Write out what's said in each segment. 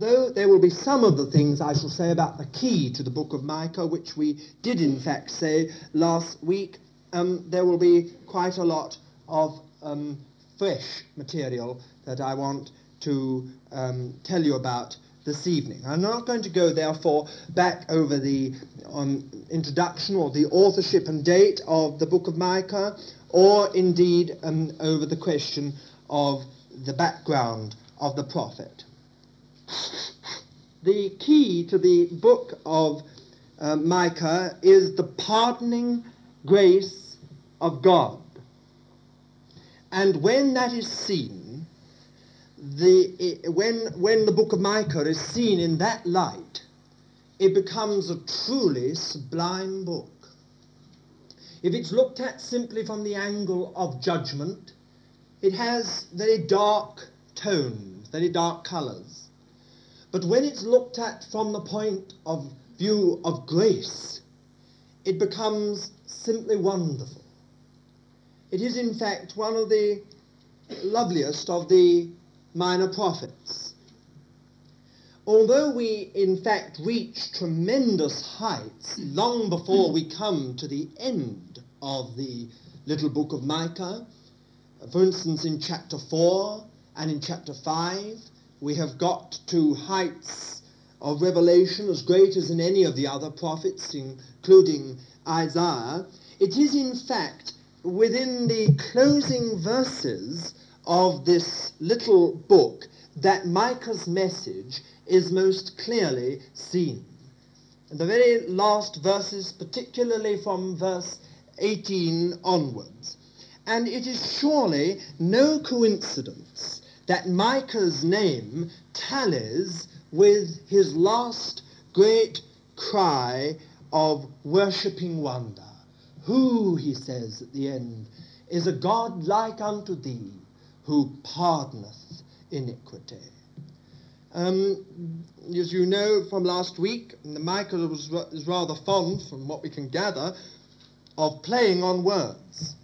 Though there will be some of the things I shall say about the key to the book of Micah, which we did in fact say last week, um, there will be quite a lot of um, fresh material that I want to um, tell you about this evening. I'm not going to go, therefore, back over the um, introduction or the authorship and date of the book of Micah, or indeed um, over the question of the background of the prophet. The key to the book of uh, Micah is the pardoning grace of God. And when that is seen, the, when, when the book of Micah is seen in that light, it becomes a truly sublime book. If it's looked at simply from the angle of judgment, it has very dark tones, very dark colors. But when it's looked at from the point of view of grace, it becomes simply wonderful. It is, in fact, one of the loveliest of the minor prophets. Although we, in fact, reach tremendous heights long before we come to the end of the little book of Micah, for instance, in chapter 4 and in chapter 5, we have got to heights of revelation as great as in any of the other prophets, including Isaiah. It is, in fact, within the closing verses of this little book that Micah's message is most clearly seen. In the very last verses, particularly from verse 18 onwards. And it is surely no coincidence that Micah's name tallies with his last great cry of worshipping wonder. Who, he says at the end, is a God like unto thee, who pardoneth iniquity. Um, as you know from last week, Micah was, was rather fond, from what we can gather, of playing on words.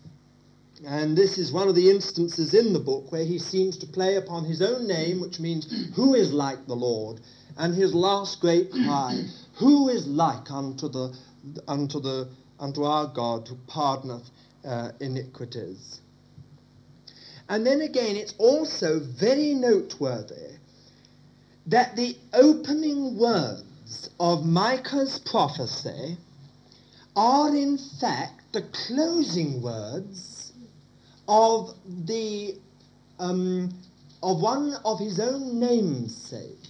And this is one of the instances in the book where he seems to play upon his own name, which means, Who is like the Lord? And his last great cry, Who is like unto, the, unto, the, unto our God who pardoneth uh, iniquities? And then again, it's also very noteworthy that the opening words of Micah's prophecy are in fact the closing words of the um, of one of his own namesake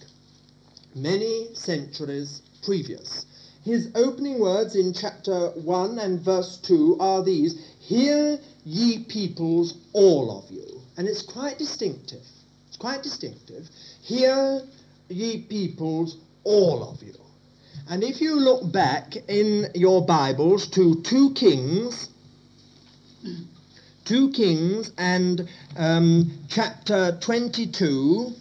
many centuries previous. His opening words in chapter 1 and verse 2 are these Hear ye peoples, all of you. And it's quite distinctive. It's quite distinctive. Hear ye peoples, all of you. And if you look back in your Bibles to 2 Kings, 2 Kings and um, chapter 22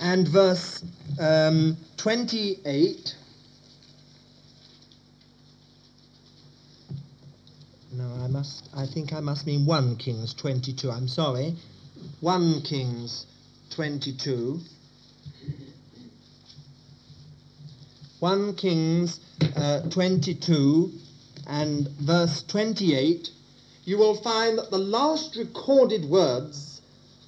and verse um, 28, No, I must. I think I must mean 1 Kings 22. I'm sorry. 1 Kings 22. 1 Kings uh, 22 and verse 28, you will find that the last recorded words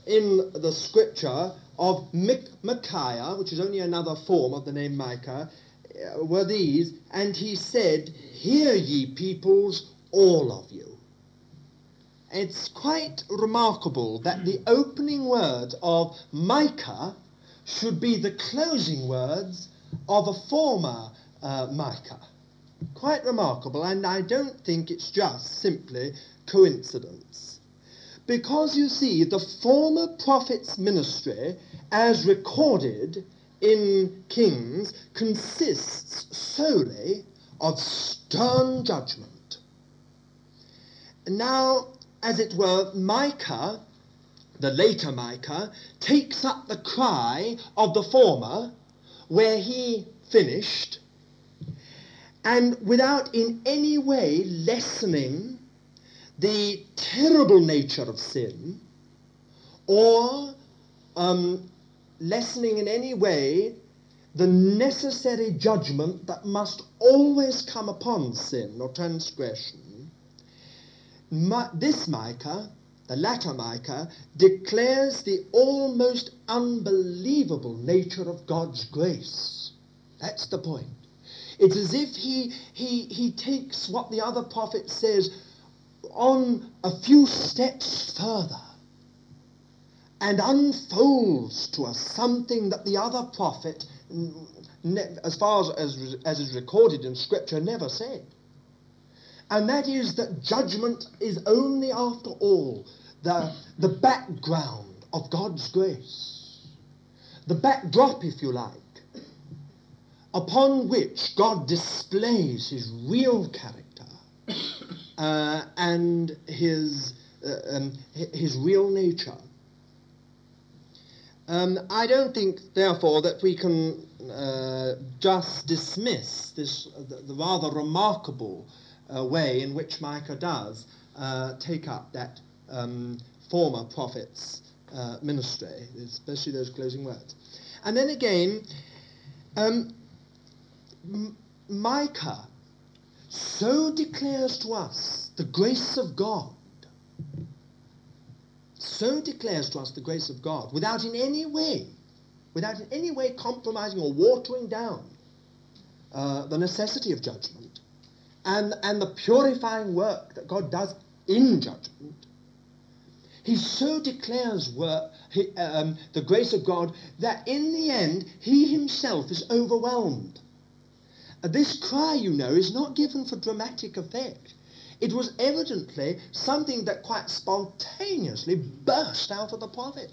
in the scripture of Micaiah, which is only another form of the name Micah, uh, were these, and he said, Hear ye peoples, all of you. It's quite remarkable that the opening words of Micah should be the closing words of a former uh, Micah. Quite remarkable, and I don't think it's just simply coincidence. Because you see, the former prophet's ministry, as recorded in Kings, consists solely of stern judgment now, as it were, Micah, the later Micah, takes up the cry of the former where he finished, and without in any way lessening the terrible nature of sin or um, lessening in any way the necessary judgment that must always come upon sin or transgression, this Micah, the latter Micah, declares the almost unbelievable nature of God's grace. That's the point. It's as if he, he, he takes what the other prophet says on a few steps further and unfolds to us something that the other prophet, as far as, as, is recorded in Scripture, never said. And that is that judgment is only, after all, the, the background of God's grace. The backdrop, if you like, upon which God displays his real character uh, and his, uh, um, his real nature. Um, I don't think, therefore, that we can uh, just dismiss this the, the rather remarkable uh, way in which Micah does uh, take up that um, former prophet's uh, ministry, especially those closing words. And then again, um, M- Micah so declares to us the grace of God so declares to us the grace of God without in any way, without in any way compromising or watering down uh, the necessity of judgment and, and the purifying work that God does in judgment. He so declares work, he, um, the grace of God that in the end he himself is overwhelmed. This cry, you know, is not given for dramatic effect. It was evidently something that quite spontaneously burst out of the prophet.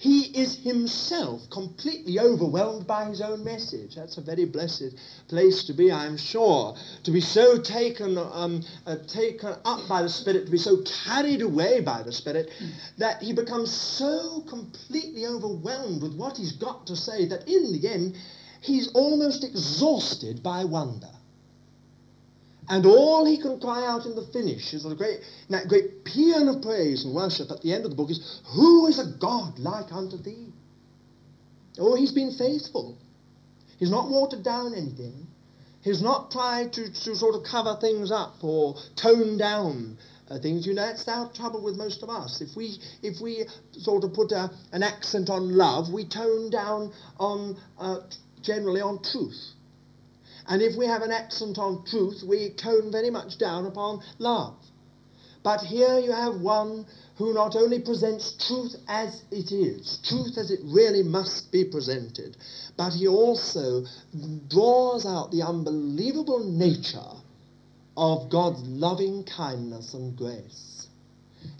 He is himself completely overwhelmed by his own message. That's a very blessed place to be, I'm sure. To be so taken, um, uh, taken up by the Spirit, to be so carried away by the Spirit, that he becomes so completely overwhelmed with what he's got to say that in the end, he's almost exhausted by wonder. And all he can cry out in the finish is great, that great paean of praise and worship at the end of the book is, Who is a God like unto thee? Oh, he's been faithful. He's not watered down anything. He's not tried to, to sort of cover things up or tone down uh, things. You know, that's our trouble with most of us. If we, if we sort of put a, an accent on love, we tone down on, uh, generally on truth. And if we have an accent on truth, we tone very much down upon love. But here you have one who not only presents truth as it is, truth as it really must be presented, but he also draws out the unbelievable nature of God's loving kindness and grace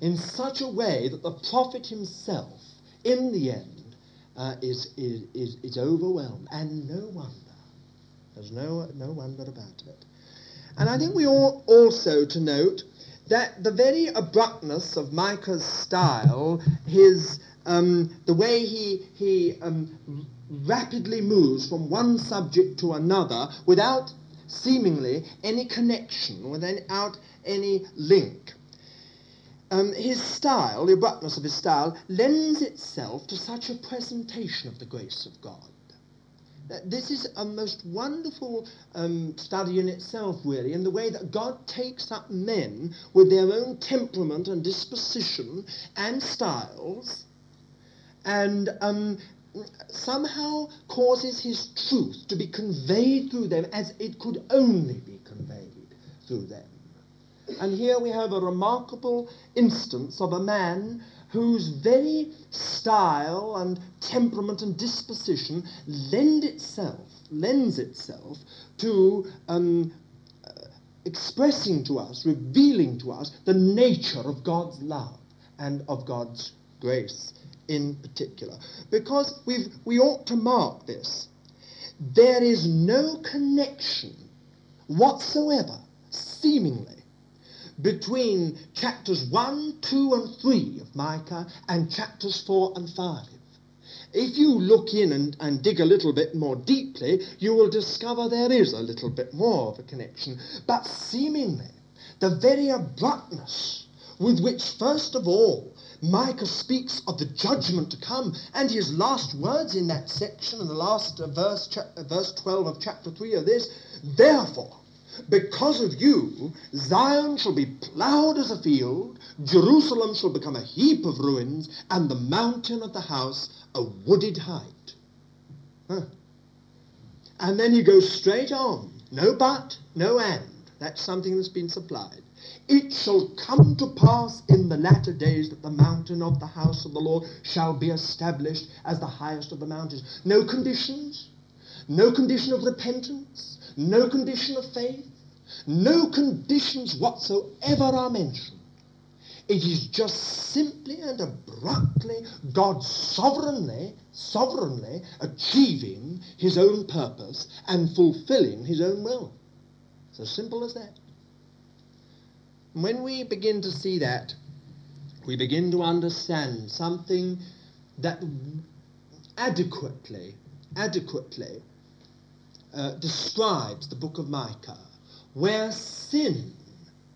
in such a way that the prophet himself, in the end, uh, is, is, is, is overwhelmed. And no wonder. There's no, no wonder about it. And I think we ought also to note that the very abruptness of Micah's style, his, um, the way he, he um, rapidly moves from one subject to another without seemingly any connection, without any link. Um, his style, the abruptness of his style, lends itself to such a presentation of the grace of God. This is a most wonderful um, study in itself, really, in the way that God takes up men with their own temperament and disposition and styles and um, somehow causes his truth to be conveyed through them as it could only be conveyed through them. And here we have a remarkable instance of a man whose very style and temperament and disposition lend itself, lends itself to um, uh, expressing to us, revealing to us the nature of God's love and of God's grace in particular. Because we we ought to mark this. There is no connection whatsoever, seemingly, between chapters 1, 2, and 3 of Micah and chapters 4 and 5. If you look in and, and dig a little bit more deeply, you will discover there is a little bit more of a connection. But seemingly, the very abruptness with which, first of all, Micah speaks of the judgment to come, and his last words in that section, in the last uh, verse, uh, verse 12 of chapter 3 are this, Therefore, because of you, Zion shall be ploughed as a field, Jerusalem shall become a heap of ruins, and the mountain of the house a wooded height. Huh. And then he goes straight on. No but, no and. That's something that's been supplied. It shall come to pass in the latter days that the mountain of the house of the Lord shall be established as the highest of the mountains. No conditions, no condition of repentance, no condition of faith, no conditions whatsoever are mentioned. It is just simply and abruptly God sovereignly, sovereignly achieving his own purpose and fulfilling his own will. It's as simple as that. When we begin to see that, we begin to understand something that adequately, adequately uh, describes the book of Micah. Where sin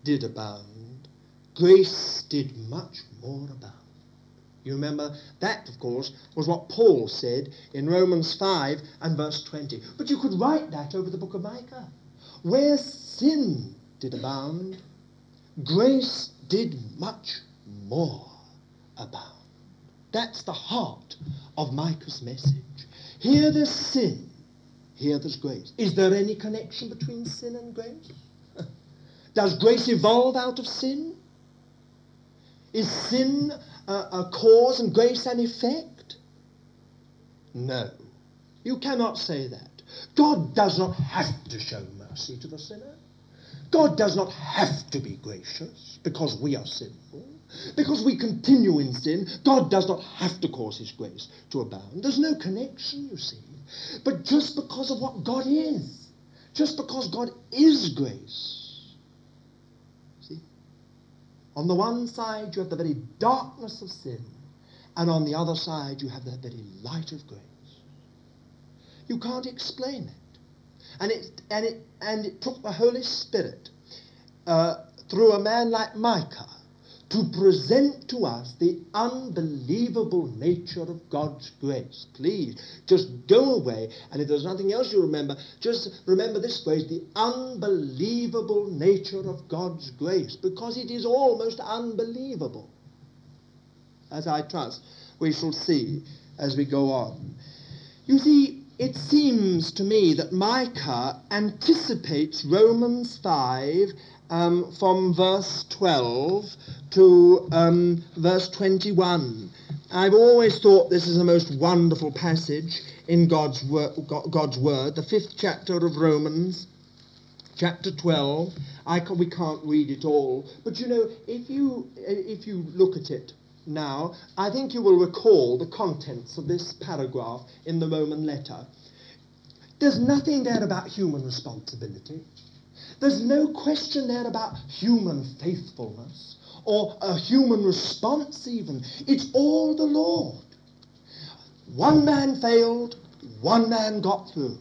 did abound, grace did much more abound. You remember that, of course, was what Paul said in Romans 5 and verse 20. But you could write that over the book of Micah. Where sin did abound, grace did much more abound. That's the heart of Micah's message. Here there's sin, here there's grace. Is there any connection between sin and grace? Does grace evolve out of sin? Is sin a, a cause and grace an effect? No. You cannot say that. God does not have to show mercy to the sinner. God does not have to be gracious because we are sinful. Because we continue in sin, God does not have to cause his grace to abound. There's no connection, you see. But just because of what God is, just because God is grace, see, on the one side you have the very darkness of sin, and on the other side you have the very light of grace. You can't explain it. And it, and it, and it took the Holy Spirit uh, through a man like Micah to present to us the unbelievable nature of God's grace. Please, just go away, and if there's nothing else you remember, just remember this phrase, the unbelievable nature of God's grace, because it is almost unbelievable. As I trust we shall see as we go on. You see, it seems to me that Micah anticipates Romans 5 um, from verse 12 to um, verse 21. I've always thought this is a most wonderful passage in God's, wor- God's Word, the fifth chapter of Romans, chapter 12. I can, we can't read it all, but you know, if you, if you look at it now, I think you will recall the contents of this paragraph in the Roman letter. There's nothing there about human responsibility. There's no question there about human faithfulness or a human response even. It's all the Lord. One man failed, one man got through.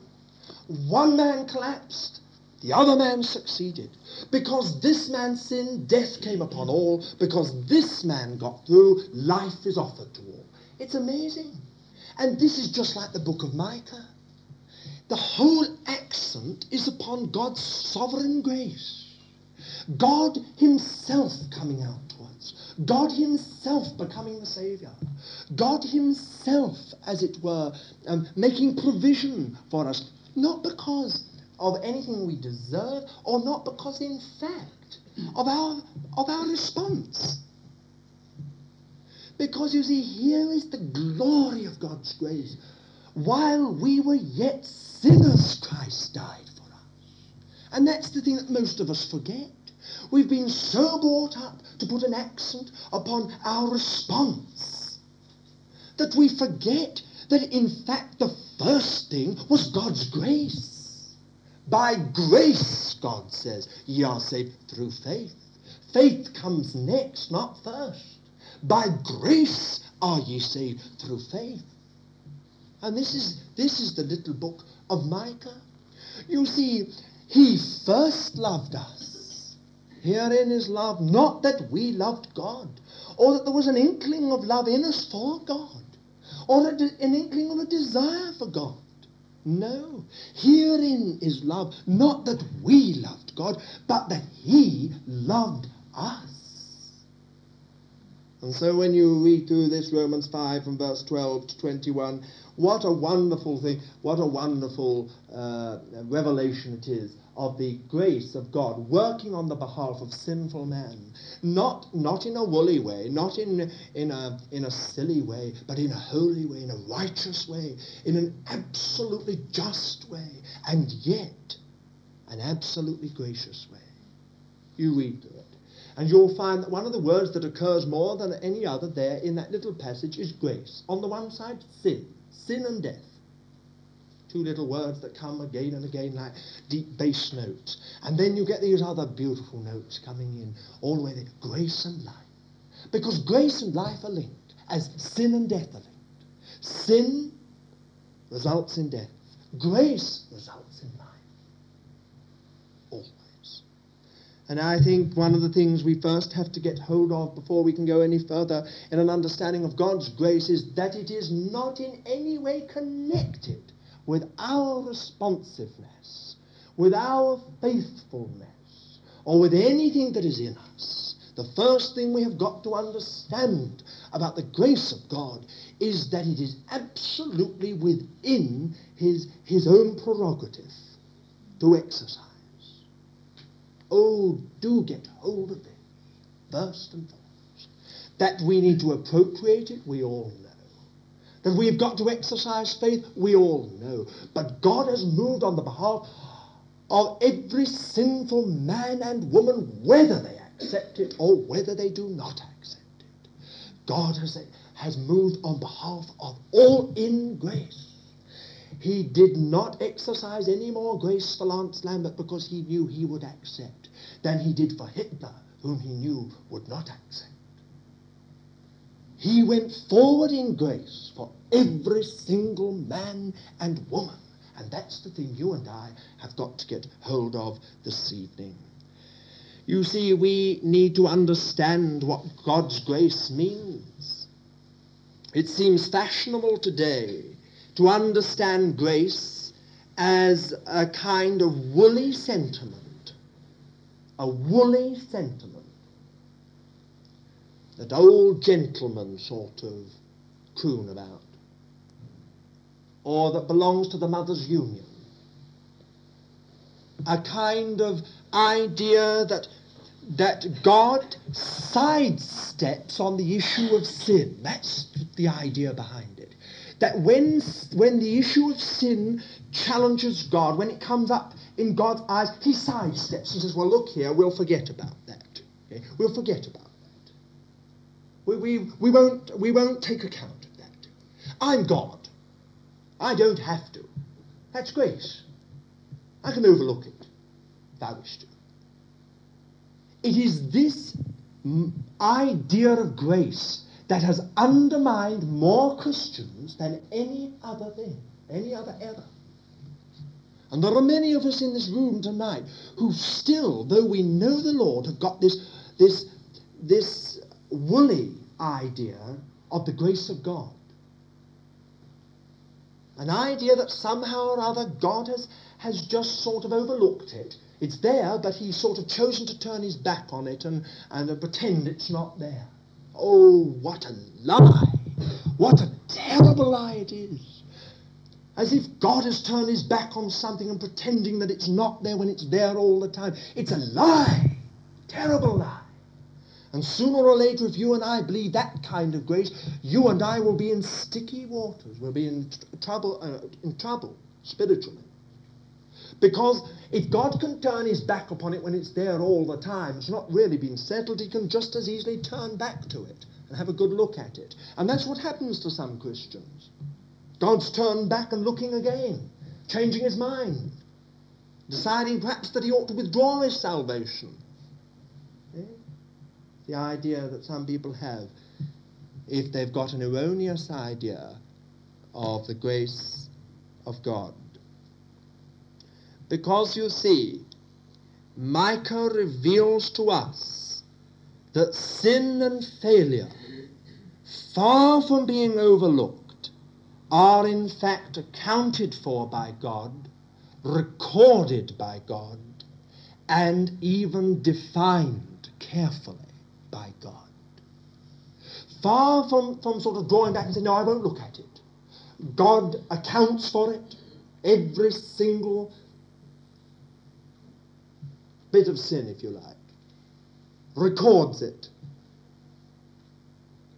One man collapsed, the other man succeeded. Because this man sinned, death came upon all. Because this man got through, life is offered to all. It's amazing. And this is just like the book of Micah. The whole accent is upon God's sovereign grace. God himself coming out to us. God himself becoming the Saviour. God himself, as it were, um, making provision for us. Not because of anything we deserve, or not because, in fact, of our, of our response. Because, you see, here is the glory of God's grace. While we were yet sinners, Christ died for us. And that's the thing that most of us forget. We've been so brought up to put an accent upon our response that we forget that in fact the first thing was God's grace. By grace, God says, ye are saved through faith. Faith comes next, not first. By grace are ye saved through faith. And this is, this is the little book of Micah. You see, he first loved us. Herein is love, not that we loved God, or that there was an inkling of love in us for God, or an inkling of a desire for God. No. Herein is love, not that we loved God, but that He loved us. And so when you read through this Romans 5 from verse 12 to 21, what a wonderful thing, what a wonderful uh, revelation it is of the grace of God working on the behalf of sinful man. Not, not in a woolly way, not in, in, a, in a silly way, but in a holy way, in a righteous way, in an absolutely just way, and yet an absolutely gracious way. You read. And you'll find that one of the words that occurs more than any other there in that little passage is grace. On the one side, sin. Sin and death two little words that come again and again like deep bass notes. And then you get these other beautiful notes coming in all the way there. Grace and life. Because grace and life are linked, as sin and death are linked. Sin results in death. Grace results in life. Always. And I think one of the things we first have to get hold of before we can go any further in an understanding of God's grace is that it is not in any way connected with our responsiveness, with our faithfulness, or with anything that is in us, the first thing we have got to understand about the grace of God is that it is absolutely within his, his own prerogative to exercise. Oh, do get hold of it, first and foremost. That we need to appropriate it, we all know. that we've got to exercise faith, we all know. But God has moved on the behalf of every sinful man and woman, whether they accept it or whether they do not accept it. God has, has moved on behalf of all in grace. He did not exercise any more grace for Lance Lambert because he knew he would accept than he did for Hitler, whom he knew would not accept. He went forward in grace for every single man and woman. And that's the thing you and I have got to get hold of this evening. You see, we need to understand what God's grace means. It seems fashionable today to understand grace as a kind of woolly sentiment. A woolly sentiment that old gentlemen sort of croon about, or that belongs to the Mothers' Union. A kind of idea that, that God sidesteps on the issue of sin. That's the idea behind it. That when, when the issue of sin challenges God, when it comes up in God's eyes, he sidesteps and says, well, look here, we'll forget about that. Okay? We'll forget about that. we, we, we, won't, we won't take account of that. I'm God. I don't have to. That's grace. I can overlook it if I wish to. It is this idea of grace that has undermined more Christians than any other thing, any other error. And there are many of us in this room tonight who still, though we know the Lord, have got this, this, this woolly idea of the grace of God. An idea that somehow or other God has, has just sort of overlooked it. It's there, but he's sort of chosen to turn his back on it and, and pretend it's not there. Oh, what a lie! What a terrible lie it is. As if God has turned his back on something and pretending that it's not there when it's there all the time. It's a lie. Terrible lie. And sooner or later, if you and I believe that kind of grace, you and I will be in sticky waters. We'll be in trouble, uh, in trouble spiritually. Because if God can turn his back upon it when it's there all the time, it's not really been settled, he can just as easily turn back to it and have a good look at it. And that's what happens to some Christians. God's turned back and looking again, changing his mind, deciding perhaps that he ought to withdraw his salvation eh? the idea that some people have if they've got an erroneous idea of the grace of God. Because you see, Micah reveals to us that sin and failure, far from being overlooked, are in fact accounted for by God, recorded by God, and even defined carefully by God. Far from, from sort of drawing back and saying, no, I won't look at it. God accounts for it. Every single bit of sin, if you like, records it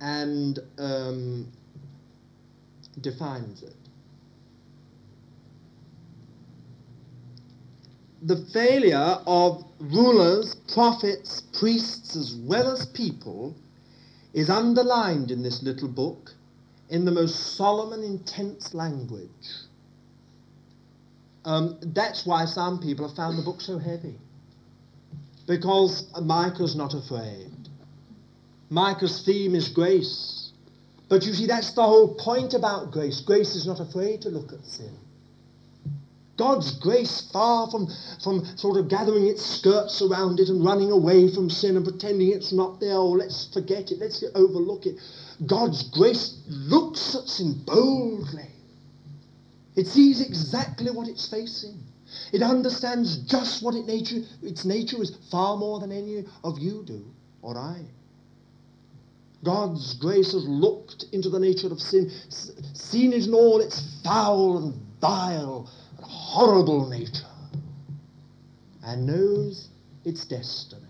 and um, defines it. The failure of rulers, prophets, priests, as well as people is underlined in this little book in the most solemn and intense language. Um, that's why some people have found the book so heavy. Because Micah's not afraid. Micah's theme is grace. But you see, that's the whole point about grace. Grace is not afraid to look at sin. God's grace, far from, from sort of gathering its skirts around it and running away from sin and pretending it's not there, or let's forget it, let's overlook it. God's grace looks at sin boldly. It sees exactly what it's facing. It understands just what it nature, its nature is far more than any of you do or I. God's grace has looked into the nature of sin, seen it in all its foul and vile and horrible nature, and knows its destiny,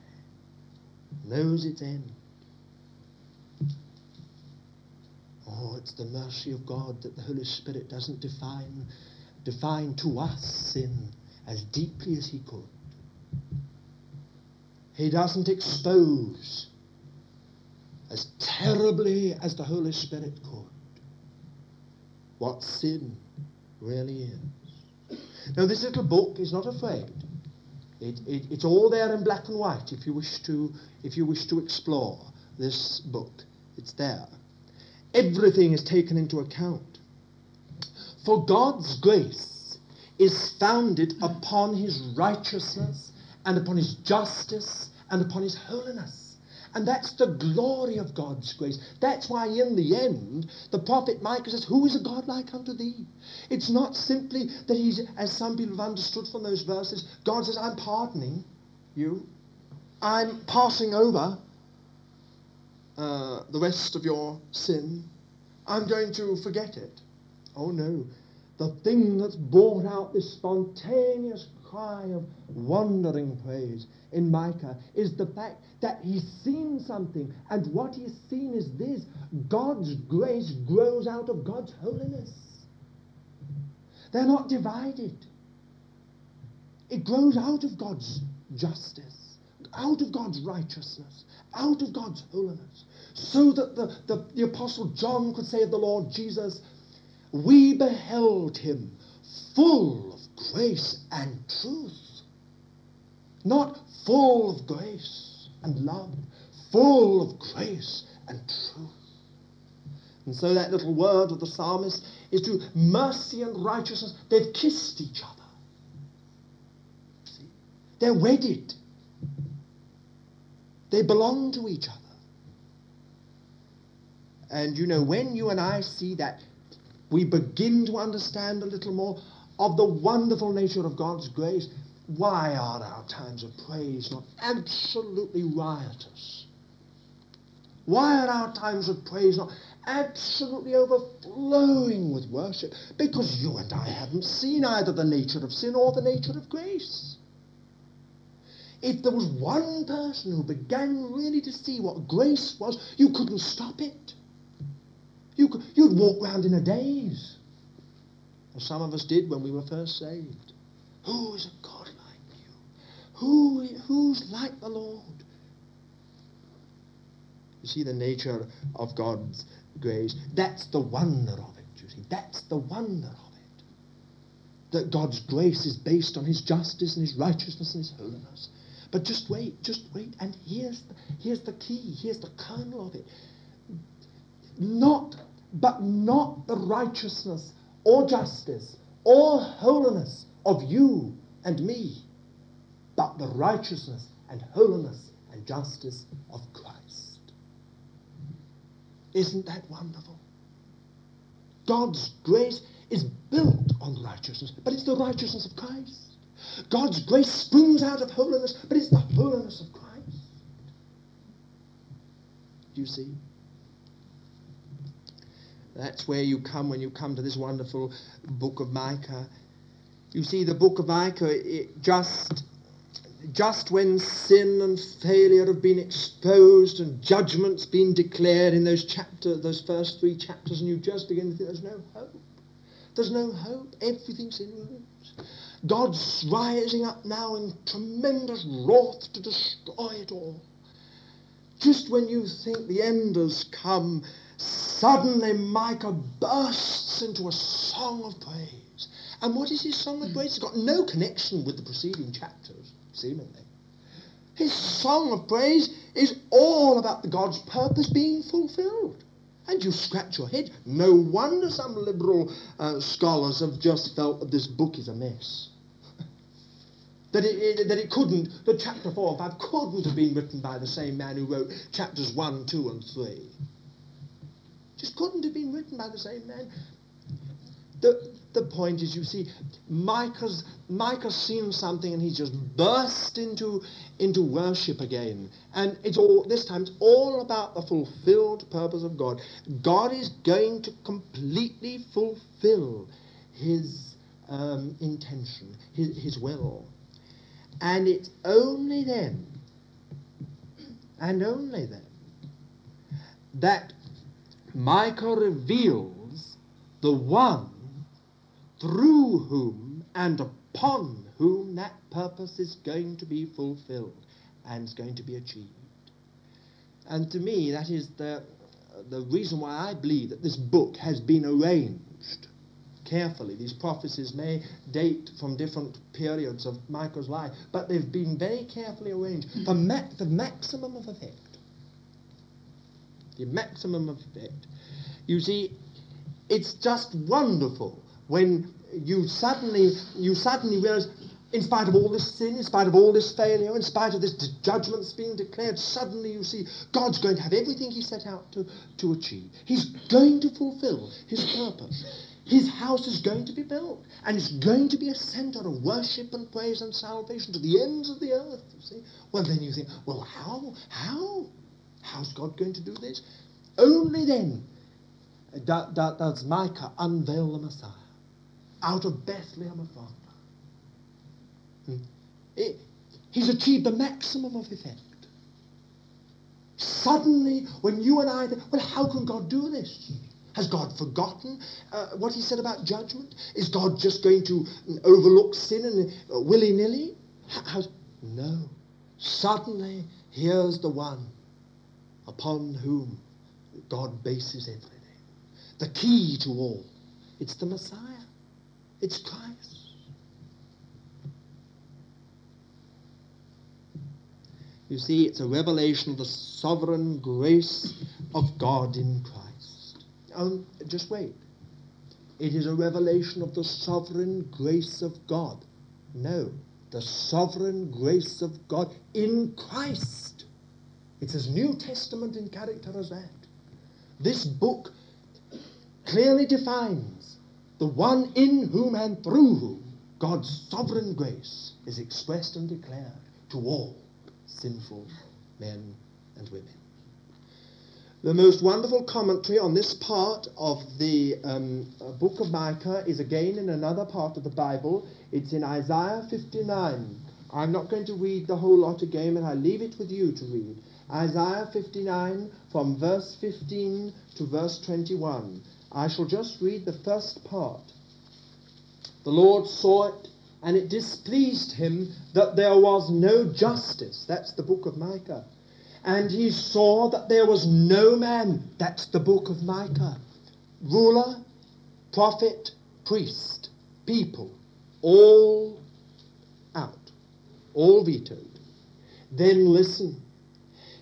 knows its end. Oh, it's the mercy of God that the Holy Spirit doesn't define, define to us sin as deeply as he could. He doesn't expose as terribly as the Holy Spirit could what sin really is. Now, this little book is not afraid. It, it, it's all there in black and white if you wish to, if you wish to explore this book. It's there. Everything is taken into account. For God's grace is founded upon his righteousness and upon his justice and upon his holiness. And that's the glory of God's grace. That's why in the end, the prophet Micah says, Who is a God like unto thee? It's not simply that he's, as some people have understood from those verses, God says, I'm pardoning you. I'm passing over uh, the rest of your sin. I'm going to forget it. Oh no. The thing that's brought out this spontaneous cry of wondering praise in Micah is the fact that he's seen something, and what he's seen is this God's grace grows out of God's holiness. They're not divided. It grows out of God's justice, out of God's righteousness, out of God's holiness. So that the, the, the Apostle John could say of the Lord Jesus, We beheld him full of grace and truth. Not full of grace and love, full of grace and truth. And so that little word of the psalmist is to mercy and righteousness. They've kissed each other. See? They're wedded. They belong to each other. And you know, when you and I see that, we begin to understand a little more of the wonderful nature of God's grace. Why are our times of praise not absolutely riotous? Why are our times of praise not absolutely overflowing with worship? Because you and I haven't seen either the nature of sin or the nature of grace. If there was one person who began really to see what grace was, you couldn't stop it. You you'd walk round in a daze. As some of us did when we were first saved. Who is a God like you? Who, who's like the Lord? You see the nature of God's grace. That's the wonder of it, you see. That's the wonder of it. That God's grace is based on his justice and his righteousness and his holiness. But just wait, just wait. And here's the, here's the key, here's the kernel of it. Not, but not the righteousness or justice or holiness of you and me, but the righteousness and holiness and justice of Christ. Isn't that wonderful? God's grace is built on righteousness, but it's the righteousness of Christ. God's grace springs out of holiness, but it's the holiness of Christ. Do you see? That's where you come when you come to this wonderful book of Micah. You see, the book of Micah, it just, just when sin and failure have been exposed and judgment's been declared in those chapters, those first three chapters, and you just begin to think there's no hope. There's no hope. Everything's in ruins. God's rising up now in tremendous wrath to destroy it all. Just when you think the end has come, suddenly Micah bursts into a song of praise. And what is his song of praise? It's got no connection with the preceding chapters, seemingly. His song of praise is all about the God's purpose being fulfilled. And you scratch your head. No wonder some liberal uh, scholars have just felt that this book is a mess. that, it, it, that it couldn't, that chapter 4 and 5 couldn't have been written by the same man who wrote chapters 1, 2 and 3. Just couldn't have been written by the same man. The, the point is, you see, Micah's, Micah's seen something and he's just burst into, into worship again. And it's all, this time, it's all about the fulfilled purpose of God. God is going to completely fulfill his um, intention, his, his will. And it's only then, and only then, that Micah reveals the one through whom and upon whom that purpose is going to be fulfilled and is going to be achieved. And to me, that is the, the reason why I believe that this book has been arranged carefully. These prophecies may date from different periods of Micah's life, but they've been very carefully arranged for ma- the maximum of effect. The maximum of effect. You see, it's just wonderful when you suddenly you suddenly realize in spite of all this sin, in spite of all this failure, in spite of this judgments being declared, suddenly you see God's going to have everything he set out to, to achieve. He's going to fulfill his purpose. His house is going to be built, and it's going to be a center of worship and praise and salvation to the ends of the earth, you see. Well, then you think, well, how? How? How's God going to do this? Only then does Micah unveil the Messiah out of Bethlehem of Ephrathah. Hmm. He's achieved the maximum of effect. Suddenly, when you and I, well, how can God do this? Has God forgotten uh, what he said about judgment? Is God just going to overlook sin and uh, willy-nilly? no. Suddenly, here's the one upon whom God bases everything. The key to all. It's the Messiah. It's Christ. You see, it's a revelation of the sovereign grace of God in Christ. Um, just wait. It is a revelation of the sovereign grace of God. No, the sovereign grace of God in Christ. It's as New Testament in character as that. This book clearly defines the one in whom and through whom God's sovereign grace is expressed and declared to all sinful men and women. The most wonderful commentary on this part of the um, uh, book of Micah is again in another part of the Bible. It's in Isaiah 59. I'm not going to read the whole lot again, and I leave it with you to read. Isaiah 59 from verse 15 to verse 21. I shall just read the first part. The Lord saw it, and it displeased him that there was no justice. That's the book of Micah. And he saw that there was no man. That's the book of Micah. Ruler, prophet, priest, people, all out, all vetoed. Then listen.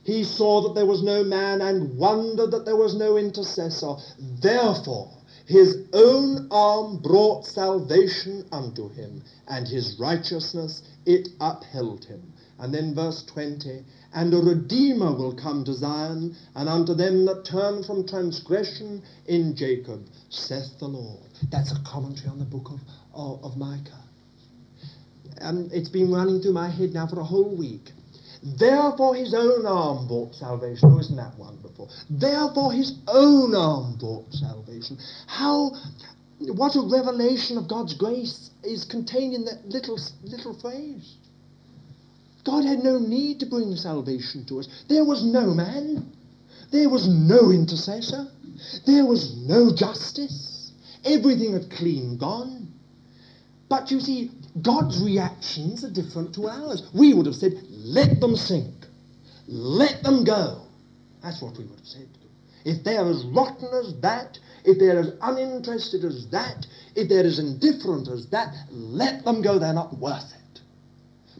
He saw that there was no man and wondered that there was no intercessor. Therefore, his own arm brought salvation unto him, and his righteousness it upheld him. And then verse 20, and a Redeemer will come to Zion, and unto them that turn from transgression in Jacob, saith the Lord. That's a commentary on the book of, of, of Micah. And it's been running through my head now for a whole week. Therefore his own arm brought salvation. Oh, isn't that wonderful? Therefore his own arm brought salvation. How, what a revelation of God's grace is contained in that little, little phrase. God had no need to bring salvation to us. There was no man. There was no intercessor. There was no justice. Everything had clean gone. But you see, God's reactions are different to ours. We would have said, let them sink. Let them go. That's what we would have said. If they're as rotten as that, if they're as uninterested as that, if they're as indifferent as that, let them go. They're not worth it.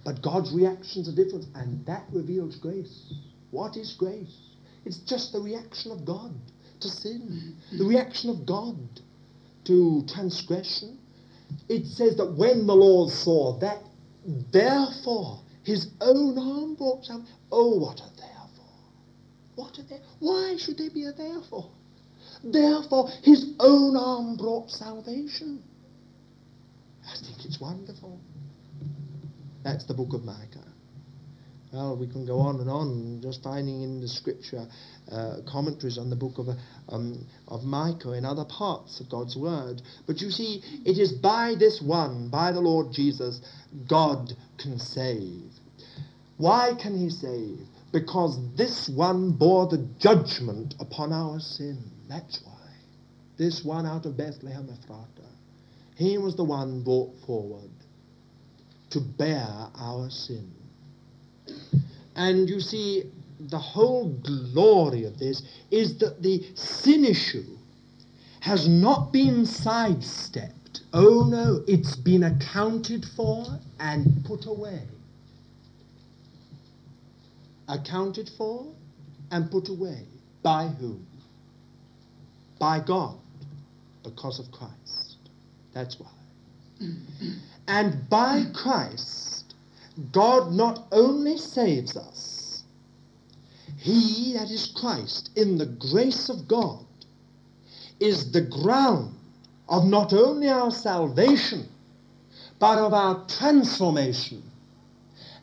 But God's reactions are different, and that reveals grace. What is grace? It's just the reaction of God to sin, the reaction of God to transgression. It says that when the Lord saw that, therefore his own arm brought some. Oh, what a therefore! What a there? Why should there be a therefore? Therefore, his own arm brought salvation. I think it's wonderful. That's the book of Micah. Well, we can go on and on, just finding in the scripture uh, commentaries on the book of, um, of Micah and other parts of God's word. But you see, it is by this one, by the Lord Jesus, God can save. Why can he save? Because this one bore the judgment upon our sin. That's why. This one out of Bethlehem Ephratah. He was the one brought forward to bear our sin. And you see, the whole glory of this is that the sin issue has not been sidestepped. Oh no, it's been accounted for and put away. Accounted for and put away. By whom? By God, because of Christ. That's why. And by Christ, God not only saves us, he, that is Christ, in the grace of God, is the ground of not only our salvation, but of our transformation,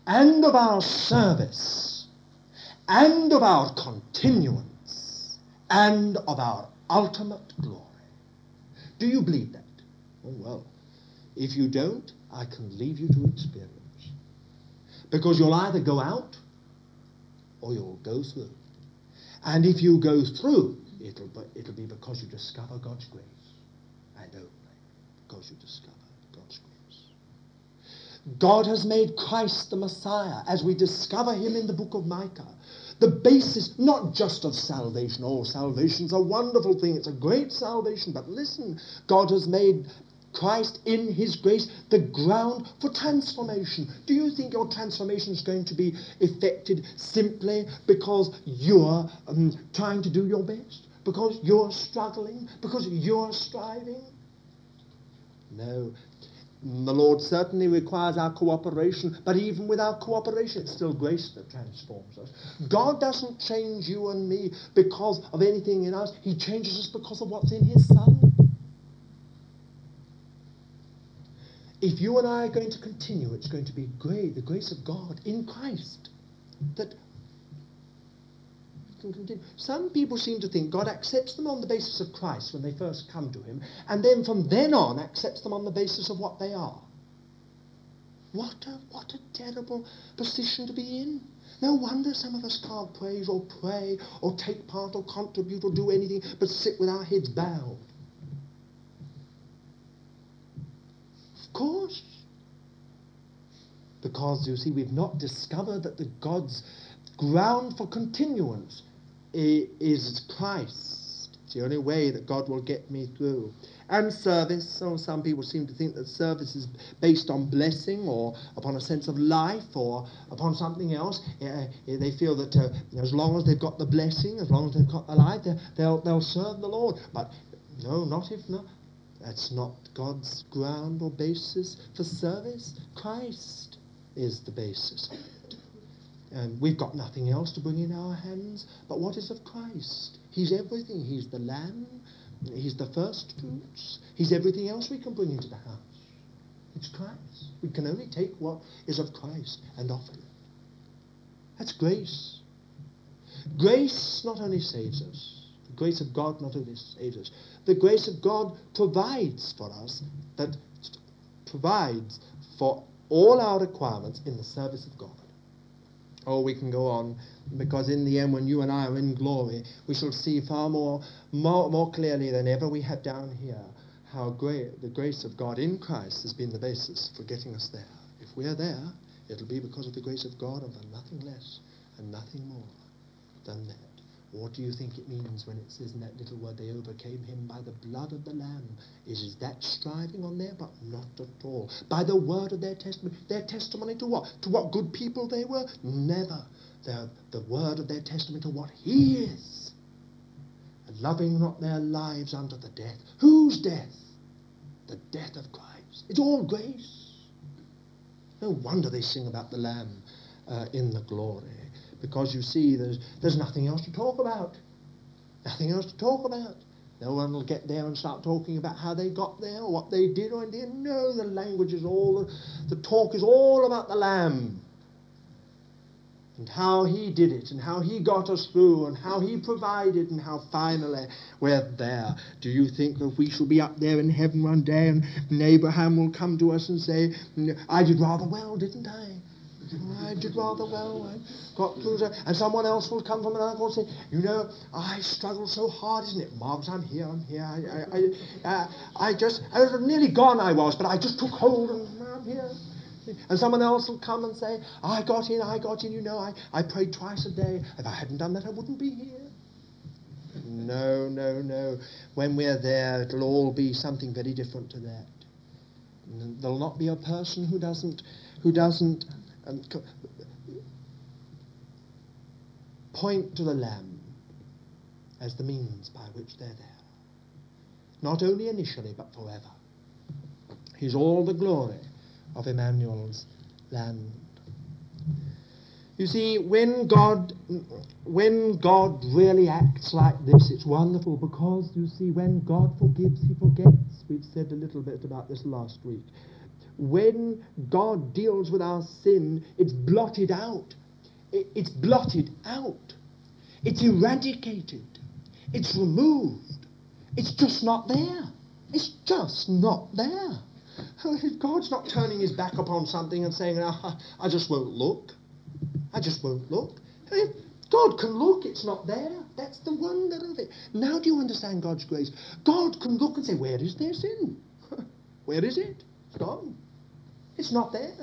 and of our service, and of our continuance, and of our ultimate glory. Do you believe that? Oh, well. If you don't, I can leave you to experience. Because you'll either go out or you'll go through. And if you go through, it'll be, it'll be because you discover God's grace. And only because you discover God's grace. God has made Christ the Messiah as we discover him in the book of Micah. The basis not just of salvation. Oh, salvation's a wonderful thing. It's a great salvation. But listen, God has made Christ in his grace, the ground for transformation. Do you think your transformation is going to be effected simply because you're um, trying to do your best? Because you're struggling? Because you're striving? No. The Lord certainly requires our cooperation, but even with our cooperation, it's still grace that transforms us. God doesn't change you and me because of anything in us. He changes us because of what's in his Son. If you and I are going to continue, it's going to be great, the grace of God in Christ that. Some people seem to think God accepts them on the basis of Christ when they first come to him, and then from then on accepts them on the basis of what they are. What a, what a terrible position to be in. No wonder some of us can't praise or pray or take part or contribute or do anything but sit with our heads bowed. Course. Because, you see, we've not discovered that the God's ground for continuance is Christ. It's the only way that God will get me through. And service. So some people seem to think that service is based on blessing or upon a sense of life or upon something else. They feel that uh, as long as they've got the blessing, as long as they've got the life, they'll, they'll serve the Lord. But no, not if not. That's not God's ground or basis for service. Christ is the basis. And we've got nothing else to bring in our hands. But what is of Christ? He's everything. He's the Lamb. He's the first fruits. He's everything else we can bring into the house. It's Christ. We can only take what is of Christ and offer it. That's grace. Grace not only saves us, the grace of God not only saves us, the grace of God provides for us, that provides for all our requirements in the service of God. Oh, we can go on, because in the end, when you and I are in glory, we shall see far more, more, more clearly than ever we have down here how great the grace of God in Christ has been the basis for getting us there. If we are there, it'll be because of the grace of God and nothing less and nothing more than that. What do you think it means when it says in that little word, they overcame him by the blood of the Lamb? Is that striving on there? But not at all. By the word of their testimony. Their testimony to what? To what good people they were? Never. The, the word of their testimony to what he is. And loving not their lives unto the death. Whose death? The death of Christ. It's all grace. No wonder they sing about the Lamb uh, in the glory. Because you see, there's, there's nothing else to talk about. Nothing else to talk about. No one will get there and start talking about how they got there or what they did or didn't. No, the language is all, the talk is all about the Lamb and how he did it and how he got us through and how he provided and how finally we're there. Do you think that we shall be up there in heaven one day and Abraham will come to us and say, I did rather well, didn't I? I did rather well. I got through there. And someone else will come from another court and say, you know, I struggled so hard, isn't it? Marvellous, I'm here, I'm here. I, I, I, uh, I just, I was nearly gone I was, but I just took hold and I'm here. And someone else will come and say, I got in, I got in, you know, I, I prayed twice a day. If I hadn't done that, I wouldn't be here. No, no, no. When we're there, it'll all be something very different to that. There'll not be a person who doesn't, who doesn't um, point to the Lamb as the means by which they're there. Not only initially, but forever. He's all the glory of Emmanuel's land. You see, when God, when God really acts like this, it's wonderful because, you see, when God forgives, he forgets. We've said a little bit about this last week. When God deals with our sin, it's blotted out. It's blotted out. It's eradicated. It's removed. It's just not there. It's just not there. God's not turning his back upon something and saying, oh, I just won't look. I just won't look. God can look, it's not there. That's the wonder of it. Now do you understand God's grace? God can look and say, Where is their sin? Where is it? It's gone. It's not there.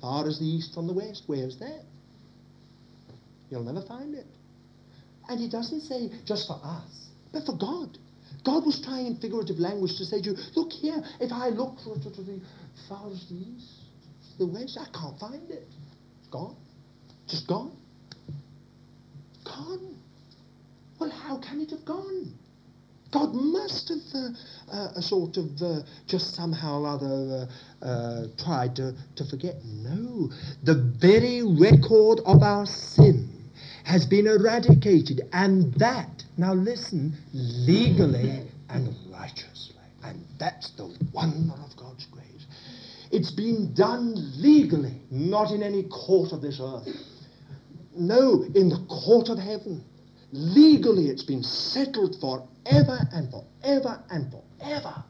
Far as the east from the west, where's that? You'll never find it. And he doesn't say just for us, but for God. God was trying in figurative language to say to you, look here, if I look to, to, to the far as the east, the west, I can't find it. It's gone. Just gone. Gone. Well, how can it have gone? God must have uh, uh, sort of uh, just somehow or other uh, tried to, to forget. No. The very record of our sin has been eradicated, and that, now listen, legally and righteously. And that's the wonder of God's grace. It's been done legally, not in any court of this earth. No, in the court of heaven. Legally, it's been settled forever and forever and forever.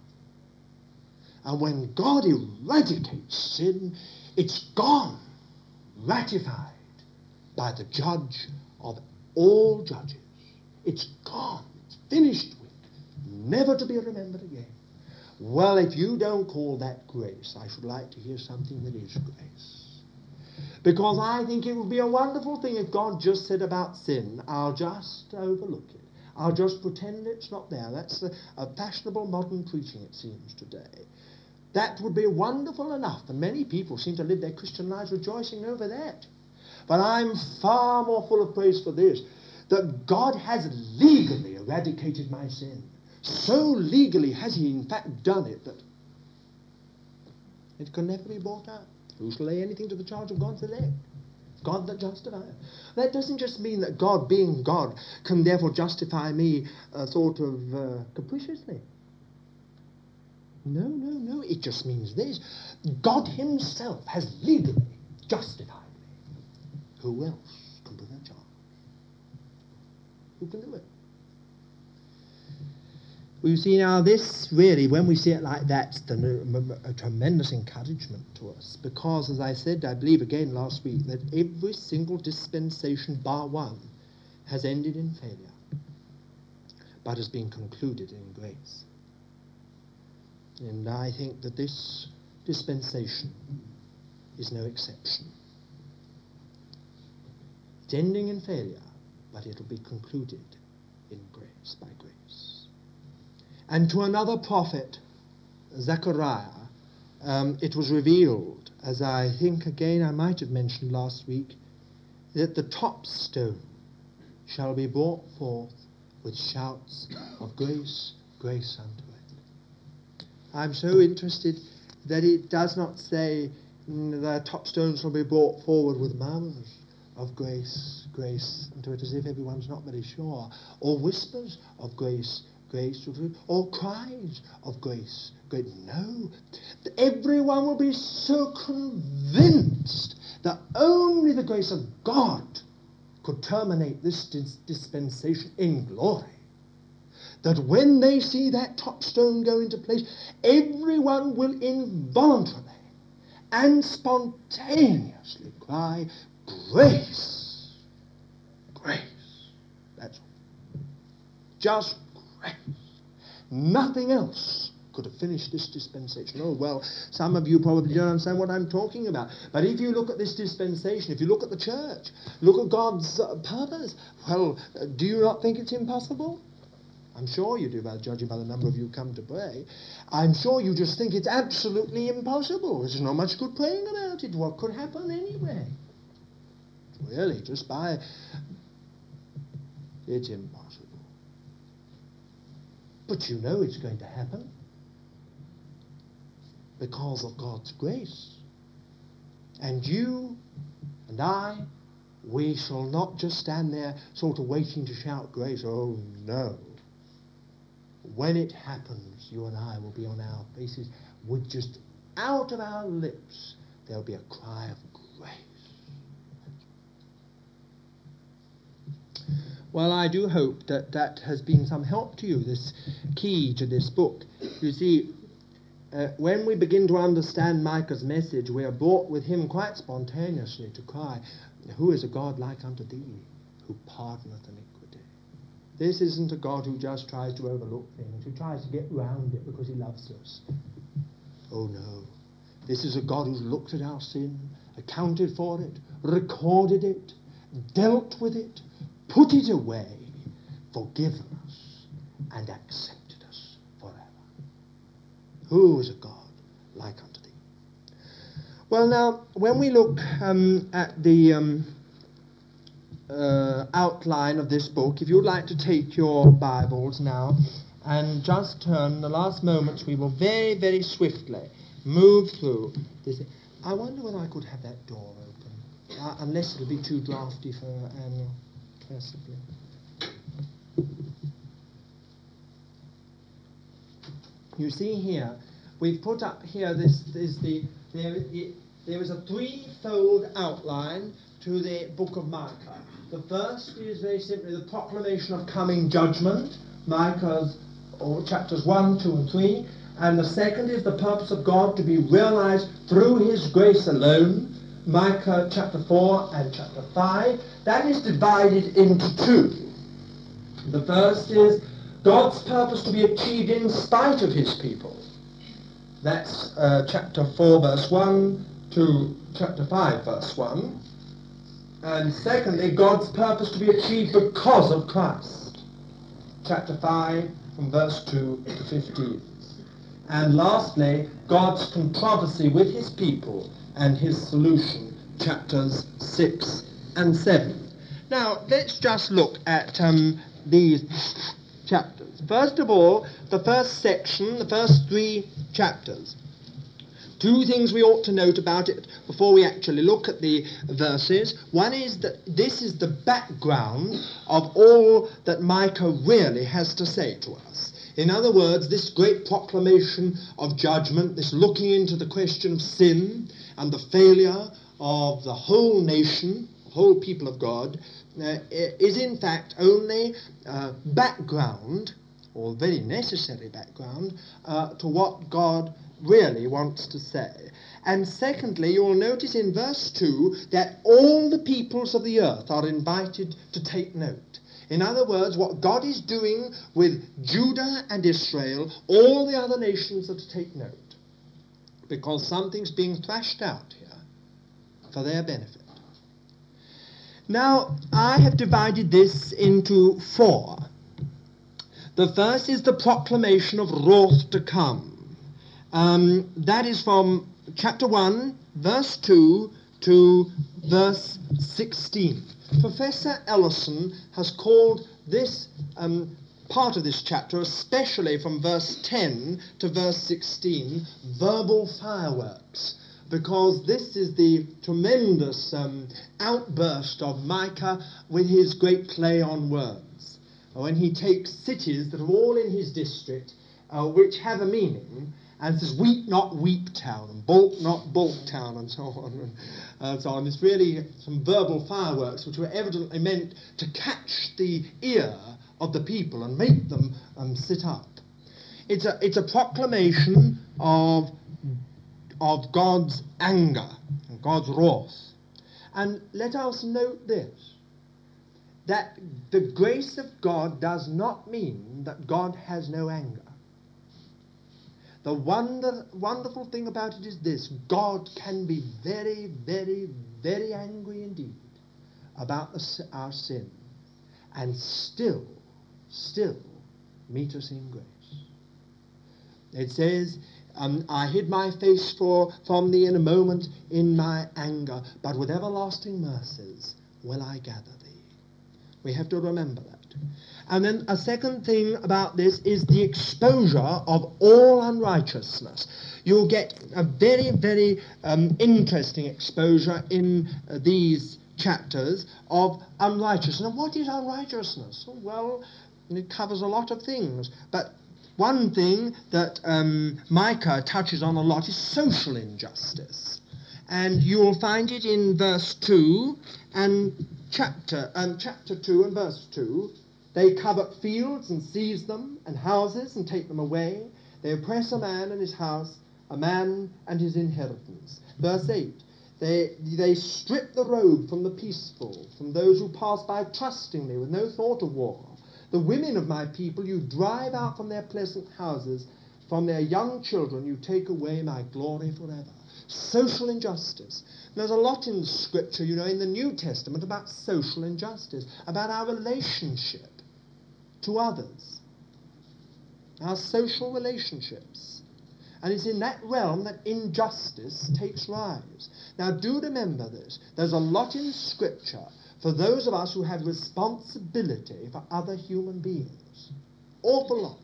And when God eradicates sin, it's gone, ratified by the judge of all judges. It's gone, it's finished with, never to be remembered again. Well, if you don't call that grace, I should like to hear something that is grace. Because I think it would be a wonderful thing if God just said about sin, I'll just overlook it. I'll just pretend it's not there. That's a, fashionable modern preaching, it seems, today. That would be wonderful enough, and many people seem to live their Christian lives rejoicing over that. But I'm far more full of praise for this, that God has legally eradicated my sin. So legally has he in fact done it that it can never be brought out. Who shall lay anything to the charge of God's elect? God that justifieth. That doesn't just mean that God, being God, can therefore justify me uh, sort of uh, capriciously. No, no, no. It just means this. God himself has legally justified me. Who else can bring a charge? Who can do it? You see now, this really, when we see it like that, a tremendous encouragement to us. Because, as I said, I believe again last week, that every single dispensation, bar one, has ended in failure, but has been concluded in grace. And I think that this dispensation is no exception. It's ending in failure, but it'll be concluded in grace, by grace. And to another prophet, Zechariah, um, it was revealed, as I think again I might have mentioned last week, that the top stone shall be brought forth with shouts of grace, grace unto it. I'm so interested that it does not say mm, the top stone shall be brought forward with murmurs of grace, grace unto it, as if everyone's not very sure, or whispers of grace, grace, or cries of grace. Great. No. Everyone will be so convinced that only the grace of God could terminate this dis- dispensation in glory. That when they see that top stone go into place, everyone will involuntarily and spontaneously cry, Grace! Grace. That's all. Just Nothing else could have finished this dispensation. Oh, well, some of you probably don't understand what I'm talking about. But if you look at this dispensation, if you look at the church, look at God's uh, purpose, well, uh, do you not think it's impossible? I'm sure you do, by judging by the number of you come to pray. I'm sure you just think it's absolutely impossible. There's not much good praying about it. What could happen anyway? Really, just by... It's impossible. But you know it's going to happen because of God's grace. And you and I, we shall not just stand there sort of waiting to shout grace. Oh no. When it happens, you and I will be on our faces with just out of our lips, there'll be a cry of Well, I do hope that that has been some help to you, this key to this book. You see, uh, when we begin to understand Micah's message, we are brought with him quite spontaneously to cry, Who is a God like unto thee, who pardoneth iniquity? This isn't a God who just tries to overlook things, who tries to get round it because he loves us. Oh no. This is a God who's looked at our sin, accounted for it, recorded it, dealt with it, put it away, forgiven us, and accepted us forever. Who is a God like unto thee? Well, now, when we look um, at the um, uh, outline of this book, if you'd like to take your Bibles now and just turn the last moments, we will very, very swiftly move through this. I wonder whether I could have that door open, uh, unless it'll be too drafty for You see here, we've put up here this is the there, it, there is a threefold outline to the book of Micah. The first is very simply the proclamation of coming judgment, Micah's or chapters 1, 2, and 3. And the second is the purpose of God to be realized through his grace alone, Micah chapter 4 and chapter 5. That is divided into two. The first is God's purpose to be achieved in spite of his people. That's uh, chapter 4 verse 1 to chapter 5 verse 1. And secondly, God's purpose to be achieved because of Christ. Chapter 5 from verse 2 to 15. And lastly, God's controversy with his people and his solution, chapters 6 and 7. Now, let's just look at um, these chapters. First of all, the first section, the first three chapters. Two things we ought to note about it before we actually look at the verses. One is that this is the background of all that Micah really has to say to us. In other words, this great proclamation of judgment, this looking into the question of sin and the failure of the whole nation, whole people of God, uh, is in fact only uh, background, or very necessary background, uh, to what God really wants to say. And secondly, you will notice in verse 2 that all the peoples of the earth are invited to take note. In other words, what God is doing with Judah and Israel, all the other nations are to take note. Because something's being thrashed out here for their benefit. Now, I have divided this into four. The first is the proclamation of wrath to come. Um, that is from chapter 1, verse 2 to verse 16. Professor Ellison has called this um, part of this chapter, especially from verse 10 to verse 16, verbal fireworks, because this is the tremendous um, outburst of Micah with his great play on words. When he takes cities that are all in his district, uh, which have a meaning, and says weep not weep town and bolt not bolt town and so on and uh, so on. It's really some verbal fireworks which were evidently meant to catch the ear of the people and make them um, sit up. It's a, it's a proclamation of, of God's anger, God's wrath. And let us note this that the grace of God does not mean that God has no anger. The wonder, wonderful thing about it is this God can be very, very, very angry indeed about the, our sin and still, still meet us in grace. It says, um, I hid my face for, from thee in a moment in my anger, but with everlasting mercies will I gather thee. We have to remember that. And then a second thing about this is the exposure of all unrighteousness. You'll get a very, very um, interesting exposure in uh, these chapters of unrighteousness. And what is unrighteousness? Well, it covers a lot of things. But one thing that um, Micah touches on a lot is social injustice. And you'll find it in verse 2 and chapter, um, chapter 2 and verse 2 they covet fields and seize them, and houses and take them away. They oppress a man and his house, a man and his inheritance. Verse 8 they, they strip the robe from the peaceful, from those who pass by trustingly with no thought of war. The women of my people you drive out from their pleasant houses, from their young children you take away my glory forever. Social injustice. There's a lot in Scripture, you know, in the New Testament about social injustice, about our relationship to others, our social relationships. And it's in that realm that injustice takes rise. Now, do remember this. There's a lot in Scripture for those of us who have responsibility for other human beings. Awful lot.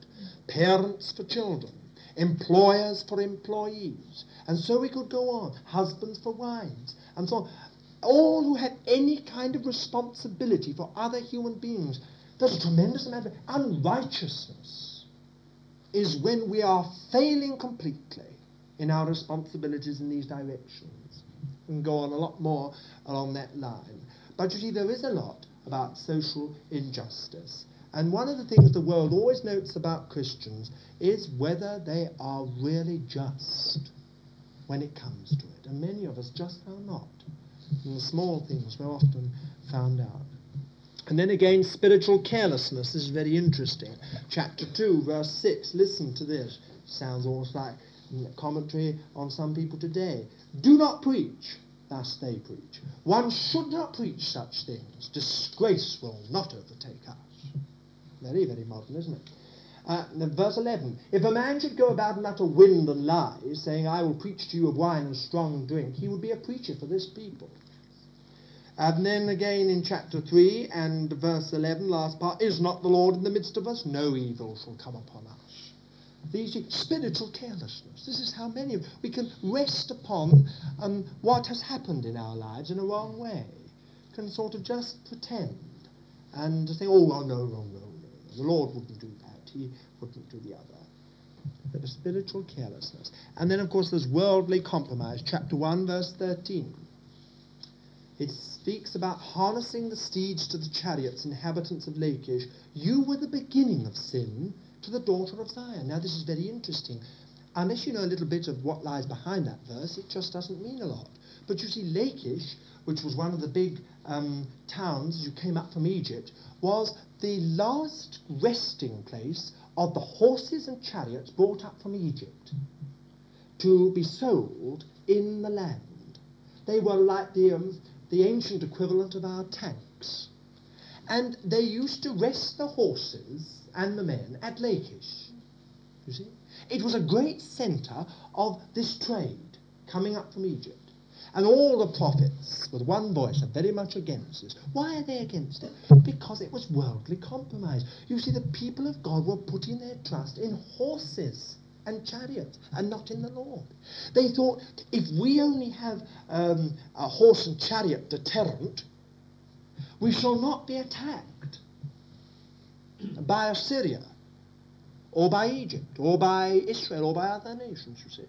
Parents for children, employers for employees. And so we could go on. Husbands for wives, and so on. All who have any kind of responsibility for other human beings there's a tremendous amount of unrighteousness is when we are failing completely in our responsibilities in these directions. We can go on a lot more along that line. But you see, there is a lot about social injustice. And one of the things the world always notes about Christians is whether they are really just when it comes to it. And many of us just are not. And the small things we're often found out. And then again, spiritual carelessness. This is very interesting. Chapter 2, verse 6. Listen to this. Sounds almost like commentary on some people today. Do not preach. Thus they preach. One should not preach such things. Disgrace will not overtake us. Very, very modern, isn't it? Uh, verse 11. If a man should go about and utter wind and lies, saying, I will preach to you of wine and strong drink, he would be a preacher for this people. And then again in chapter 3 and verse 11, last part, is not the Lord in the midst of us? No evil shall come upon us. These spiritual carelessness. This is how many of we can rest upon um, what has happened in our lives in a wrong way. Can sort of just pretend and say, oh, well, no, no, no, no. The Lord wouldn't do that. He wouldn't do the other. But a spiritual carelessness. And then, of course, there's worldly compromise. Chapter 1, verse 13. It speaks about harnessing the steeds to the chariots, inhabitants of Lachish. You were the beginning of sin to the daughter of Zion. Now, this is very interesting. Unless you know a little bit of what lies behind that verse, it just doesn't mean a lot. But you see, Lachish, which was one of the big um, towns as you came up from Egypt, was the last resting place of the horses and chariots brought up from Egypt to be sold in the land. They were like the, um, the ancient equivalent of our tanks. And they used to rest the horses and the men at Lachish. You see? It was a great centre of this trade coming up from Egypt. And all the prophets, with one voice, are very much against this. Why are they against it? Because it was worldly compromise. You see, the people of God were putting their trust in horses and chariots and not in the Lord. They thought, if we only have um, a horse and chariot deterrent, we shall not be attacked by Assyria or by Egypt or by Israel or by other nations, you see.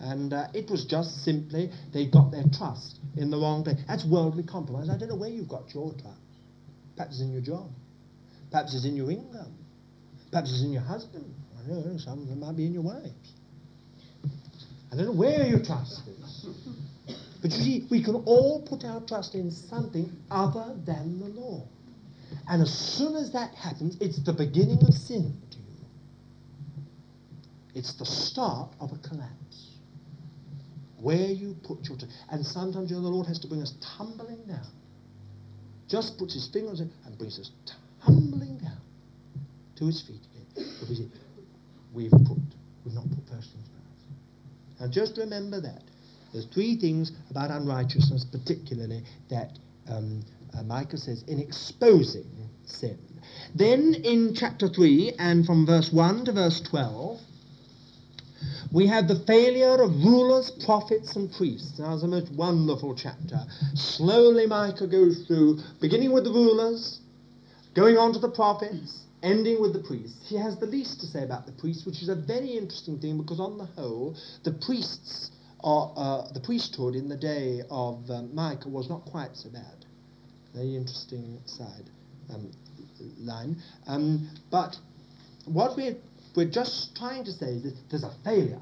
And uh, it was just simply they got their trust in the wrong place. That's worldly compromise. I don't know where you've got your trust. Perhaps it's in your job. Perhaps it's in your income. Perhaps it's in your husband. I know, some of them might be in your wives. I don't know where your trust is. But you see, we can all put our trust in something other than the Lord. And as soon as that happens, it's the beginning of sin to you. It's the start of a collapse where you put your... T- and sometimes you know, the Lord has to bring us tumbling down. Just puts his fingers in and brings us tumbling down to his feet again. We've put, we've not put first things first. Now just remember that. There's three things about unrighteousness, particularly that um, uh, Micah says in exposing sin. Then in chapter 3 and from verse 1 to verse 12, we have the failure of rulers, prophets, and priests. Now, it's a most wonderful chapter. Slowly, Micah goes through, beginning with the rulers, going on to the prophets, ending with the priests. He has the least to say about the priests, which is a very interesting thing because, on the whole, the priests, are, uh, the priesthood in the day of uh, Micah was not quite so bad. Very interesting side um, line. Um, but what we're we're just trying to say is that there's a failure.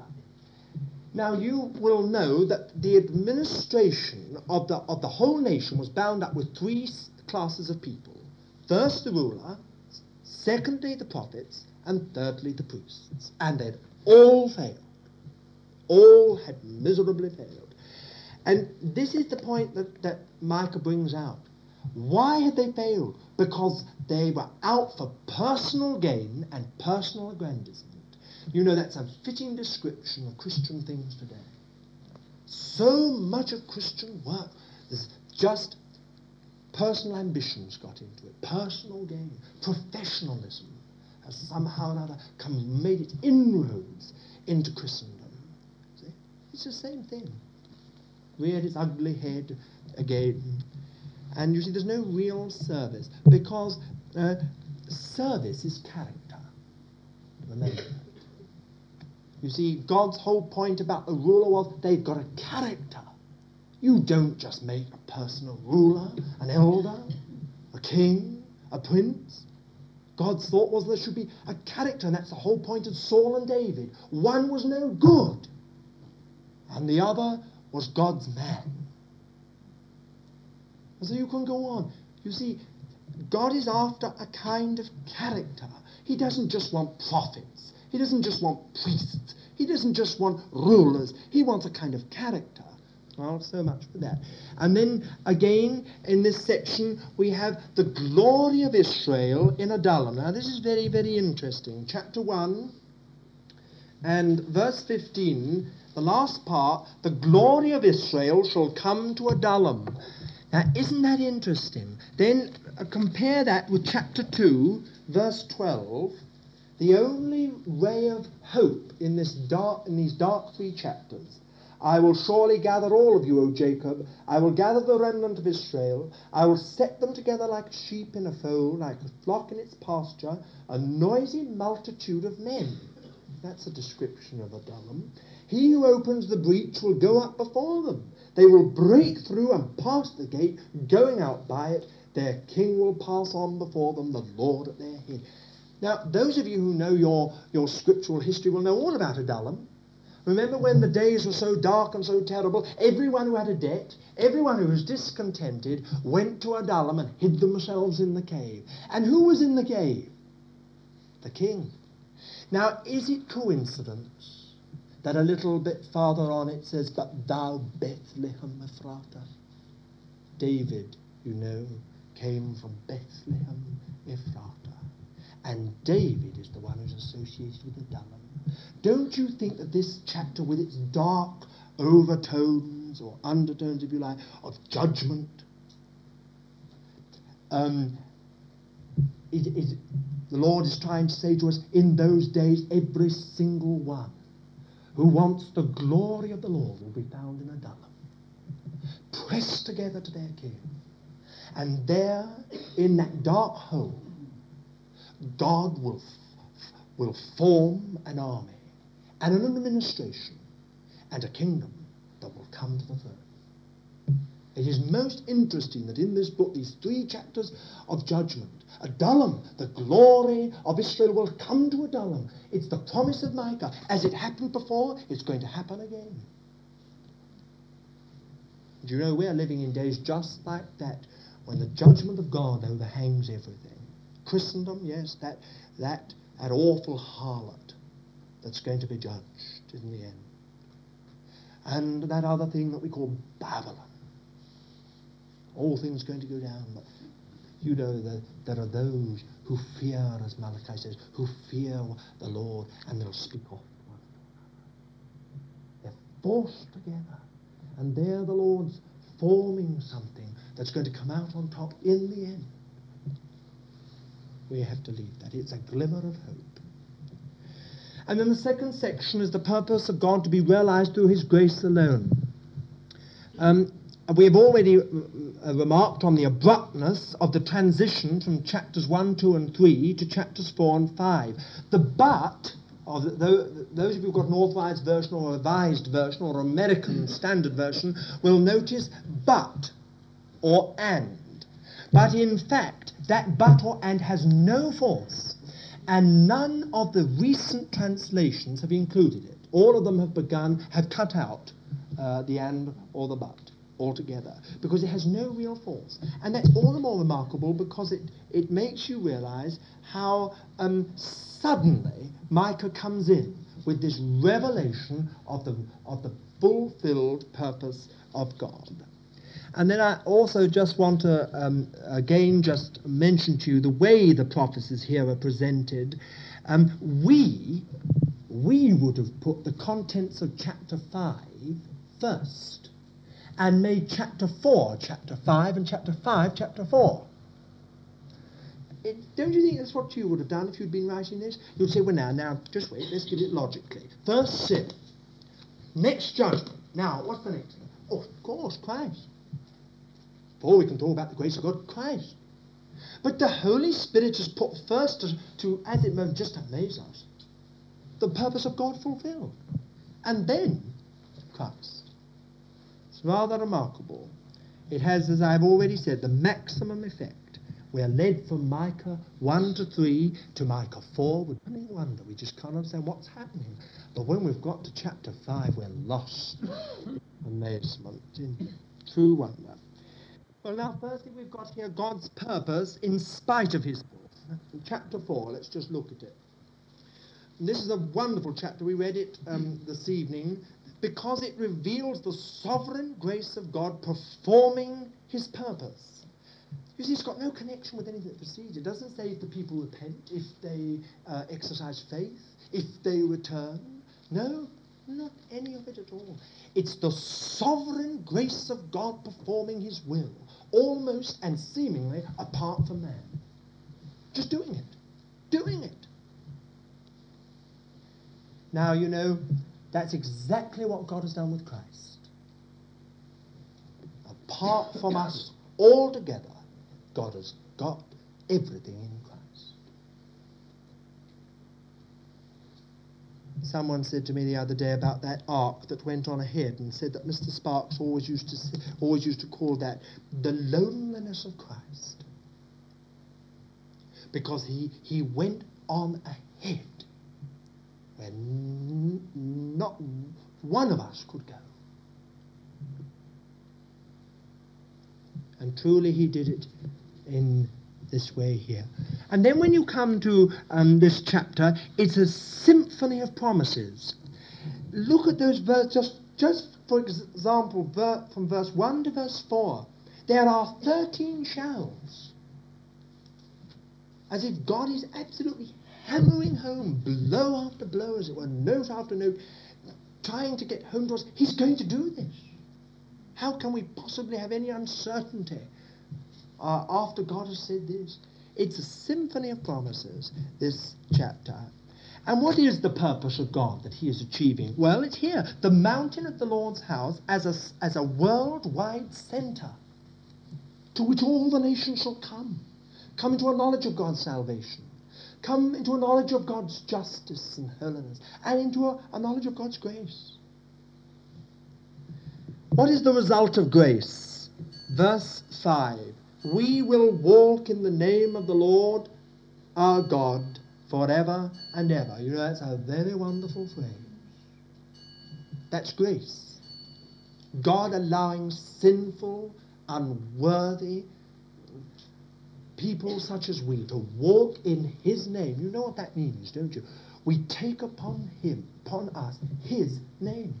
Now you will know that the administration of the, of the whole nation was bound up with three classes of people. First the ruler, secondly the prophets, and thirdly the priests. And they'd all failed. All had miserably failed. And this is the point that, that Micah brings out. Why had they failed? Because they were out for personal gain and personal aggrandizement. You know, that's a fitting description of Christian things today. So much of Christian work is just personal ambitions got into it, personal gain, professionalism has somehow or another come, made its inroads into Christendom. See? It's the same thing. Reared its ugly head again and you see, there's no real service because uh, service is character. Remember that. You see, God's whole point about the ruler was they've got a character. You don't just make a person a ruler, an elder, a king, a prince. God's thought was there should be a character, and that's the whole point of Saul and David. One was no good, and the other was God's man. And so you can go on. You see, God is after a kind of character. He doesn't just want prophets. He doesn't just want priests. He doesn't just want rulers. He wants a kind of character. Well, so much for that. And then again in this section we have the glory of Israel in Adullam. Now this is very, very interesting. Chapter 1 and verse 15, the last part, the glory of Israel shall come to Adullam. Now, isn't that interesting? Then uh, compare that with chapter 2, verse 12. the only ray of hope in, this dark, in these dark three chapters. I will surely gather all of you, O Jacob. I will gather the remnant of Israel. I will set them together like sheep in a fold, like a flock in its pasture, a noisy multitude of men. That's a description of Adullam. He who opens the breach will go up before them. They will break through and pass the gate, going out by it. Their king will pass on before them, the Lord at their head. Now, those of you who know your, your scriptural history will know all about Adullam. Remember when the days were so dark and so terrible? Everyone who had a debt, everyone who was discontented, went to Adullam and hid themselves in the cave. And who was in the cave? The king. Now, is it coincidence that a little bit farther on it says, But thou Bethlehem Ephratah? David, you know, came from Bethlehem Ephratah. And David is the one who's associated with the Adullam. Don't you think that this chapter, with its dark overtones or undertones, if you like, of judgment, um, it, it, the Lord is trying to say to us, in those days, every single one who wants the glory of the Lord will be found in Adullam, pressed together to their king. And there, in that dark hole, God will, will form an army and an administration and a kingdom that will come to the throne. It is most interesting that in this book, these three chapters of judgment, Adullam, the glory of Israel will come to Adullam. It's the promise of Micah. As it happened before, it's going to happen again. Do you know we're living in days just like that, when the judgment of God overhangs everything. Christendom, yes, that, that, that awful harlot that's going to be judged in the end. And that other thing that we call Babylon. All things going to go down, but you know that there are those who fear, as Malachi says, who fear the Lord, and they'll speak off. They're forced together, and there the Lord's forming something that's going to come out on top in the end we have to leave that. It's a glimmer of hope. And then the second section is the purpose of God to be realized through his grace alone. Um, we have already uh, remarked on the abruptness of the transition from chapters 1, 2, and 3 to chapters 4 and 5. The but of the, those of you who've got an authorized version or a revised version or American standard version will notice but or and. But in fact, that but or and has no force. And none of the recent translations have included it. All of them have begun, have cut out uh, the and or the but altogether because it has no real force. And that's all the more remarkable because it, it makes you realize how um, suddenly Micah comes in with this revelation of the, of the fulfilled purpose of God. And then I also just want to um, again just mention to you the way the prophecies here are presented. Um, we, we would have put the contents of chapter 5 first and made chapter 4 chapter 5 and chapter 5 chapter 4. It, don't you think that's what you would have done if you'd been writing this? You'd say, well, now, now, just wait, let's get it logically. First sin, next judgment. Now, what's the next thing? Oh, of course, Christ. Before we can talk about the grace of God, Christ. But the Holy Spirit is put first to, to as it were, just amaze us. The purpose of God fulfilled. And then Christ. It's rather remarkable. It has, as I've already said, the maximum effect. We are led from Micah 1 to 3 to Micah 4 with any wonder. We just can't understand what's happening. But when we've got to chapter 5, we're lost. Amazement in true wonder. Well, now, firstly, we've got here God's purpose in spite of his. In chapter 4, let's just look at it. And this is a wonderful chapter. We read it um, this evening because it reveals the sovereign grace of God performing his purpose. You see, it's got no connection with anything that precedes. It doesn't say if the people repent, if they uh, exercise faith, if they return. No, not any of it at all. It's the sovereign grace of God performing his will almost and seemingly apart from man. Just doing it. Doing it. Now, you know, that's exactly what God has done with Christ. Apart from us altogether, God has got everything in Christ. Someone said to me the other day about that ark that went on ahead and said that Mr. Sparks always used to always used to call that the loneliness of Christ. Because he, he went on ahead when not one of us could go. And truly he did it in this way here. And then when you come to um, this chapter, it's a symphony of promises. Look at those verses, just, just for example, ver- from verse 1 to verse 4. There are 13 shells. As if God is absolutely hammering home blow after blow, as it were, note after note, trying to get home to us. He's going to do this. How can we possibly have any uncertainty uh, after God has said this? It's a symphony of promises, this chapter. And what is the purpose of God that he is achieving? Well, it's here. The mountain of the Lord's house as a, as a worldwide center to which all the nations shall come. Come into a knowledge of God's salvation. Come into a knowledge of God's justice and holiness. And into a, a knowledge of God's grace. What is the result of grace? Verse 5 We will walk in the name of the Lord our God forever and ever. You know, that's a very wonderful phrase. That's grace. God allowing sinful, unworthy people such as we to walk in His name. You know what that means, don't you? We take upon Him, upon us, His name.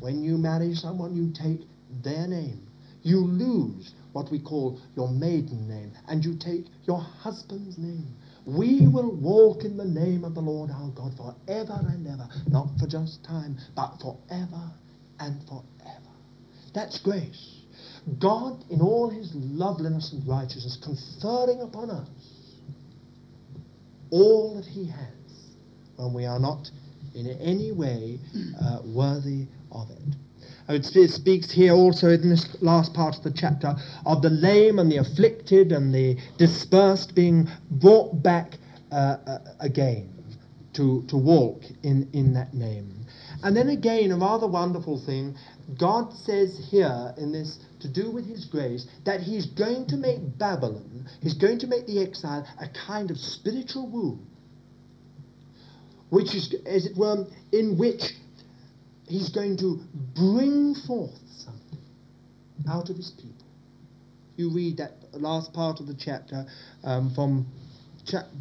When you marry someone, you take their name. You lose what we call your maiden name, and you take your husband's name. We will walk in the name of the Lord our God forever and ever, not for just time, but forever and forever. That's grace. God, in all his loveliness and righteousness, conferring upon us all that he has when we are not in any way uh, worthy of it. It speaks here also in this last part of the chapter of the lame and the afflicted and the dispersed being brought back uh, uh, again to, to walk in, in that name. And then again, a rather wonderful thing, God says here in this to do with his grace that he's going to make Babylon, he's going to make the exile a kind of spiritual womb, which is, as it were, in which he's going to bring forth something out of his people. You read that last part of the chapter um, from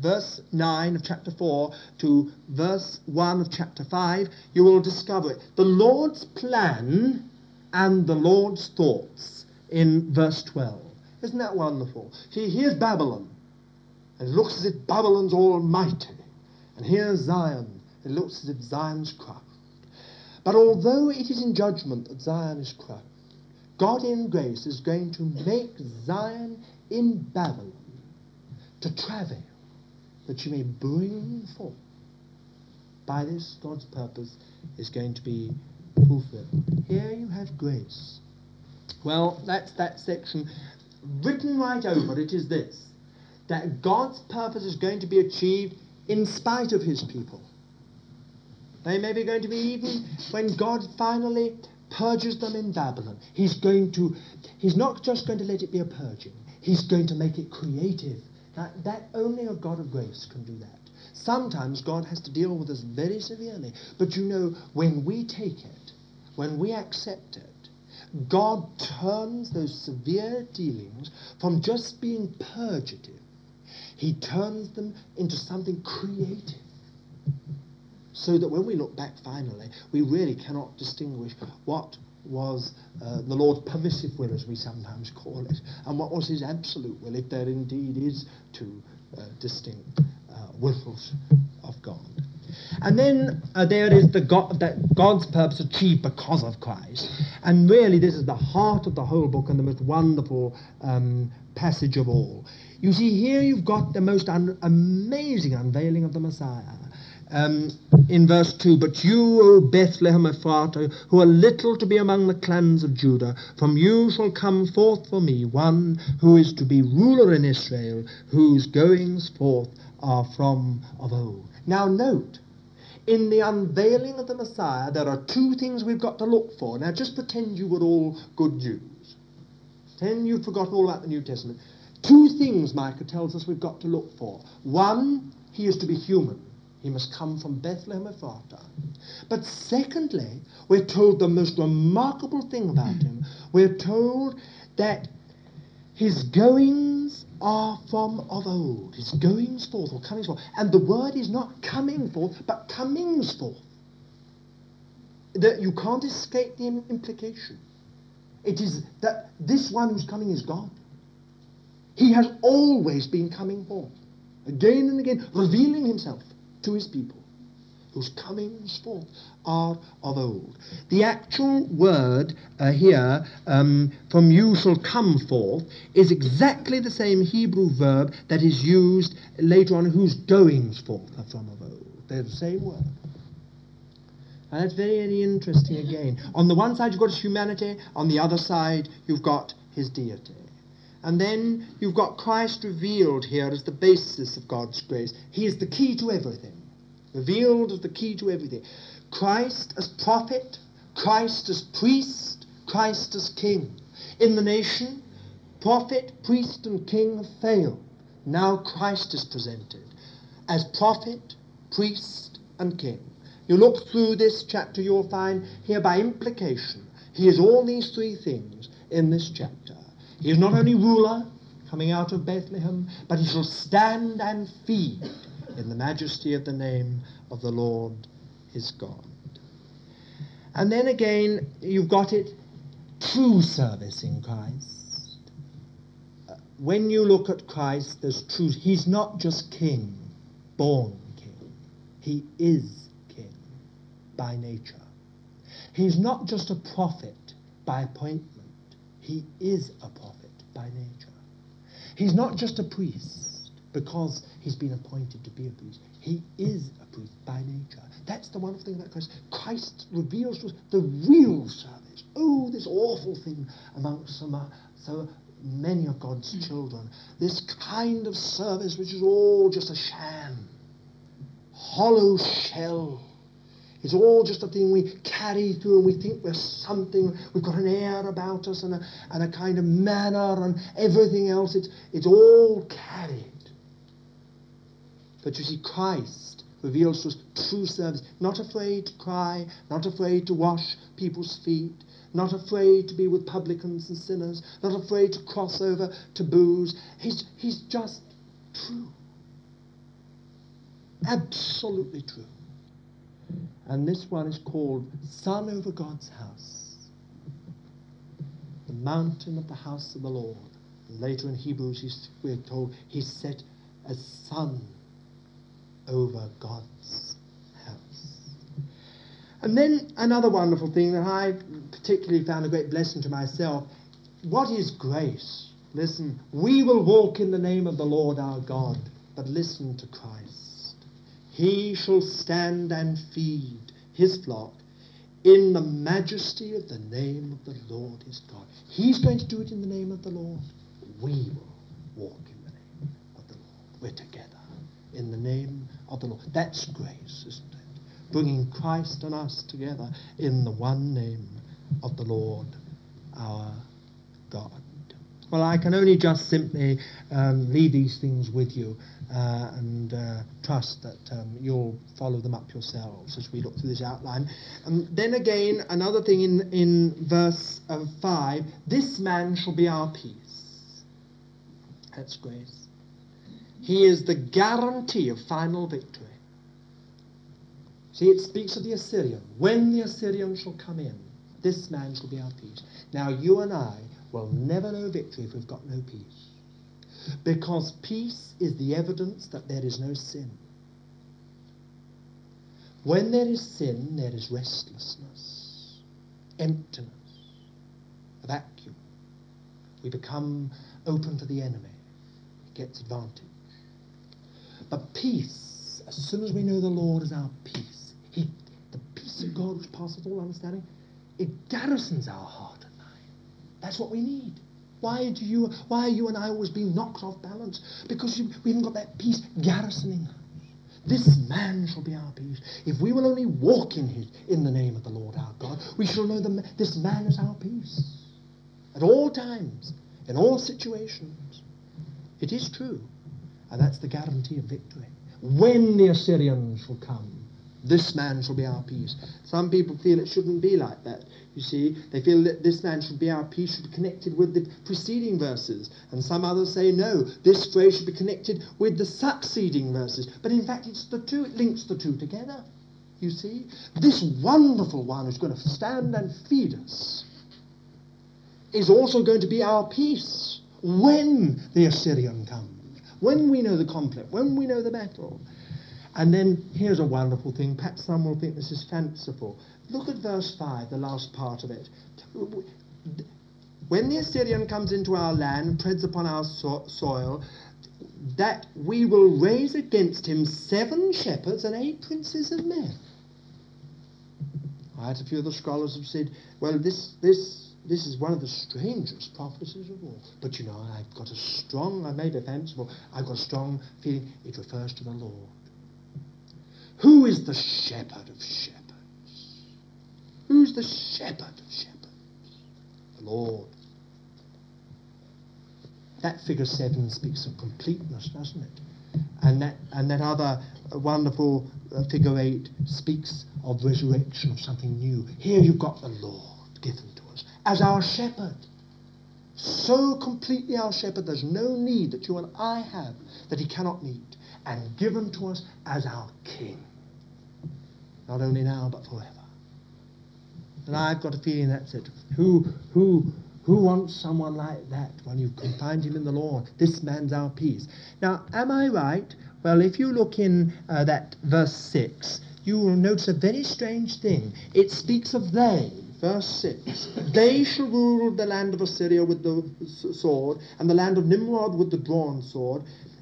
verse 9 of chapter 4 to verse 1 of chapter 5, you will discover it. The Lord's plan and the Lord's thoughts in verse 12. Isn't that wonderful? See, here's Babylon. And it looks as if Babylon's almighty. And here's Zion. It looks as if Zion's crushed. But although it is in judgment that Zion is crushed, God in grace is going to make Zion in Babylon to travail, that you may bring forth. By this, God's purpose is going to be fulfilled. Here you have grace. Well, that's that section. Written right over it is this that God's purpose is going to be achieved in spite of his people. They may be going to be even when God finally purges them in Babylon. He's going to, he's not just going to let it be a purging. He's going to make it creative. Now, that only a God of grace can do that. Sometimes God has to deal with us very severely. But you know, when we take it, when we accept it, God turns those severe dealings from just being purgative. He turns them into something creative so that when we look back finally, we really cannot distinguish what was uh, the Lord's permissive will, as we sometimes call it, and what was his absolute will, if there indeed is two uh, distinct uh, wills of God. And then uh, there is the God, that God's purpose achieved because of Christ. And really, this is the heart of the whole book and the most wonderful um, passage of all. You see, here you've got the most un- amazing unveiling of the Messiah um, in verse 2 But you, O Bethlehem Ephratah, who are little to be among the clans of Judah, from you shall come forth for me one who is to be ruler in Israel, whose goings forth are from of old. Now, note, in the unveiling of the Messiah, there are two things we've got to look for. Now, just pretend you were all good Jews. Pretend you've forgotten all about the New Testament. Two things Micah tells us we've got to look for. One, he is to be human. He must come from Bethlehem Ephratah. But secondly, we're told the most remarkable thing about him. We're told that his goings are from of old. His goings forth or comings forth. And the word is not coming forth, but comings forth. That you can't escape the implication. It is that this one who's coming is God. He has always been coming forth, again and again, revealing himself to his people, whose comings forth are of old. The actual word uh, here, um, from you shall come forth, is exactly the same Hebrew verb that is used later on, whose goings forth are from of old. They're the same word. And that's very, very interesting again. On the one side, you've got his humanity, on the other side, you've got his deity. And then you've got Christ revealed here as the basis of God's grace. He is the key to everything. Revealed as the key to everything. Christ as prophet, Christ as priest, Christ as king. In the nation, prophet, priest, and king have failed. Now Christ is presented as prophet, priest, and king. You look through this chapter, you'll find here by implication, he is all these three things in this chapter. He is not only ruler, coming out of Bethlehem, but he shall stand and feed in the majesty of the name of the Lord his God. And then again, you've got it true service in Christ. Uh, when you look at Christ, there's truth. He's not just king, born king. He is king by nature. He's not just a prophet by appointment. He is a prophet by nature. He's not just a priest because he's been appointed to be a priest. He is a priest by nature. That's the wonderful thing about Christ. Christ reveals to us the real service. Oh, this awful thing amongst uh, so many of God's children. This kind of service which is all just a sham, hollow shell it's all just a thing we carry through and we think we're something. We've got an air about us and a, and a kind of manner and everything else. It's, it's all carried. But you see, Christ reveals to us true service. Not afraid to cry, not afraid to wash people's feet, not afraid to be with publicans and sinners, not afraid to cross over taboos. He's, he's just true. Absolutely true. And this one is called Son over God's House. The mountain of the house of the Lord. And later in Hebrews, we're told he's set as son over God's house. And then another wonderful thing that I particularly found a great blessing to myself. What is grace? Listen, we will walk in the name of the Lord our God, but listen to Christ. He shall stand and feed his flock in the majesty of the name of the Lord his God. He's going to do it in the name of the Lord. We will walk in the name of the Lord. We're together in the name of the Lord. That's grace, isn't it? Bringing Christ and us together in the one name of the Lord our God. Well, I can only just simply um, leave these things with you uh, and uh, trust that um, you'll follow them up yourselves as we look through this outline. And then again, another thing in, in verse uh, 5 this man shall be our peace. That's grace. He is the guarantee of final victory. See, it speaks of the Assyrian. When the Assyrian shall come in, this man shall be our peace. Now, you and I will never know victory if we've got no peace. Because peace is the evidence that there is no sin. When there is sin, there is restlessness, emptiness, a vacuum. We become open to the enemy. He gets advantage. But peace as soon as we know the Lord is our peace, he, the peace of God which passes all understanding, it garrisons our heart and mind. That's what we need. Why do you? Why are you and I always being knocked off balance? Because you, we haven't got that peace garrisoning us. This man shall be our peace. If we will only walk in his, in the name of the Lord our God, we shall know the, this man is our peace. At all times, in all situations. It is true. And that's the guarantee of victory. When the Assyrians shall come, this man shall be our peace. Some people feel it shouldn't be like that. You see, they feel that this man should be our peace, should be connected with the preceding verses. And some others say, no, this phrase should be connected with the succeeding verses. But in fact, it's the two, it links the two together. You see, this wonderful one who's going to stand and feed us is also going to be our peace when the Assyrian comes, when we know the conflict, when we know the battle. And then here's a wonderful thing. Perhaps some will think this is fanciful. Look at verse 5, the last part of it. When the Assyrian comes into our land, treads upon our so- soil, that we will raise against him seven shepherds and eight princes of men. Right, a few of the scholars have said, well, this, this, this is one of the strangest prophecies of all. But you know, I've got a strong, I made a fanciful, I've got a strong feeling it refers to the Lord. Who is the shepherd of shepherds? Who's the shepherd of shepherds? The Lord. That figure seven speaks of completeness, doesn't it? And that, and that other wonderful uh, figure eight speaks of resurrection, of something new. Here you've got the Lord given as our shepherd. So completely our shepherd, there's no need that you and I have that he cannot meet and given to us as our King. Not only now, but forever. And I've got a feeling that's it. Who, who, who wants someone like that when you can find him in the Lord? This man's our peace. Now, am I right? Well, if you look in uh, that verse 6, you will notice a very strange thing. It speaks of they, verse 6. They shall rule the land of Assyria with the sword, and the land of Nimrod with the drawn sword,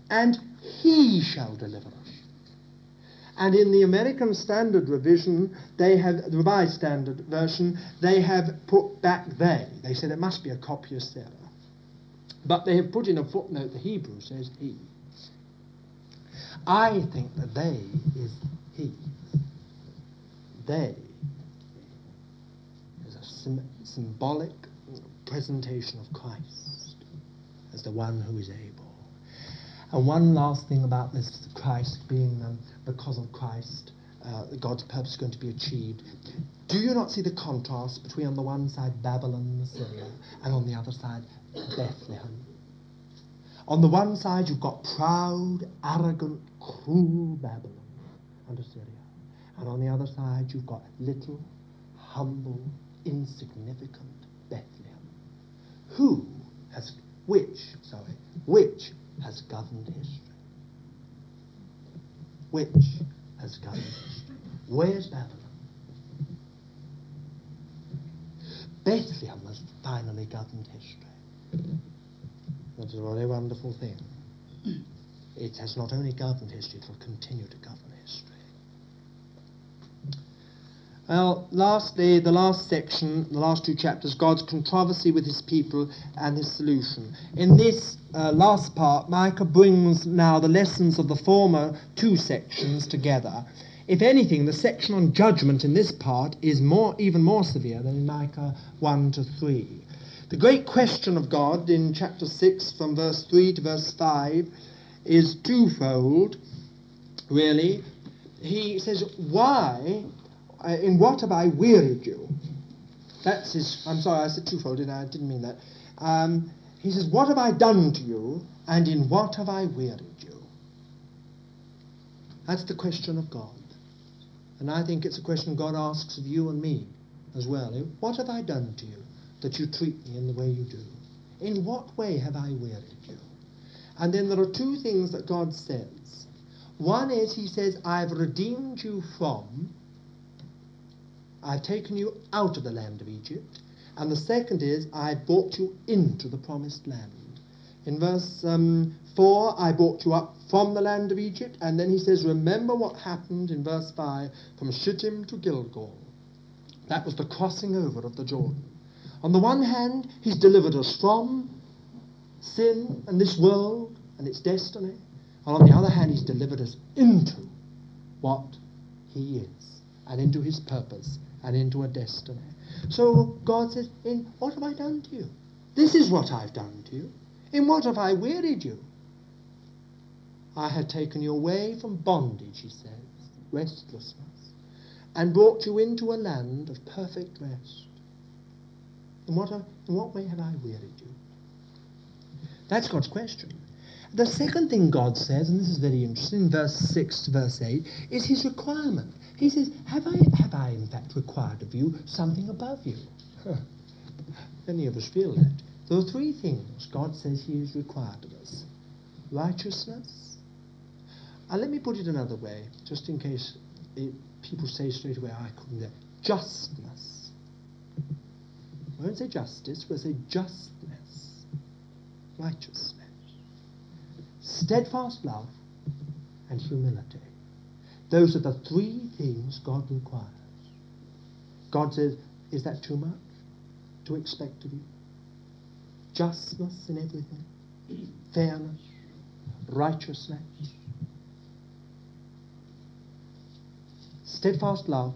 and he shall deliver us. And in the American Standard Revision, they have, the Revised Standard Version, they have put back they. They said it must be a copyist error. But they have put in a footnote, the Hebrew says he. I think that they is he. They sim- symbolic presentation of Christ as the one who is able. And one last thing about this Christ being, um, because of Christ, uh, God's purpose is going to be achieved. Do you not see the contrast between, on the one side, Babylon and Assyria, and on the other side, Bethlehem? On the one side, you've got proud, arrogant, cruel Babylon and Assyria. And on the other side, you've got little, humble, insignificant Bethlehem. Who has, which, sorry, which has governed history. Which has governed history? Where's Babylon? Bethlehem has finally governed history. That's a very wonderful thing. It has not only governed history, it will continue to govern Well, lastly, the last section, the last two chapters, God's controversy with his people and his solution. In this uh, last part, Micah brings now the lessons of the former two sections together. If anything, the section on judgment in this part is more, even more severe than in Micah 1 to 3. The great question of God in chapter 6, from verse 3 to verse 5, is twofold, really. He says, Why uh, in what have I wearied you? That's his, I'm sorry, I said twofold, and I didn't mean that. Um, he says, What have I done to you, and in what have I wearied you? That's the question of God. And I think it's a question God asks of you and me as well. What have I done to you that you treat me in the way you do? In what way have I wearied you? And then there are two things that God says. One is, He says, I've redeemed you from, I've taken you out of the land of Egypt. And the second is, I've brought you into the promised land. In verse um, 4, I brought you up from the land of Egypt. And then he says, remember what happened in verse 5 from Shittim to Gilgal. That was the crossing over of the Jordan. On the one hand, he's delivered us from sin and this world and its destiny. And on the other hand, he's delivered us into what he is and into his purpose and into a destiny. So God says, in what have I done to you? This is what I've done to you. In what have I wearied you? I had taken you away from bondage, he says, restlessness, and brought you into a land of perfect rest. In what, in what way have I wearied you? That's God's question. The second thing God says, and this is very interesting, in verse 6 to verse 8, is his requirement. He says, have I, have I in fact required of you something above you? Many of us feel that. There are three things God says he has required of us. Righteousness. And let me put it another way, just in case it, people say straight away, I couldn't do Justness. I won't say justice, we'll say justness. Righteousness. Steadfast love and humility. Those are the three things God requires. God says, is that too much to expect of you? Justness in everything, fairness, righteousness, steadfast love,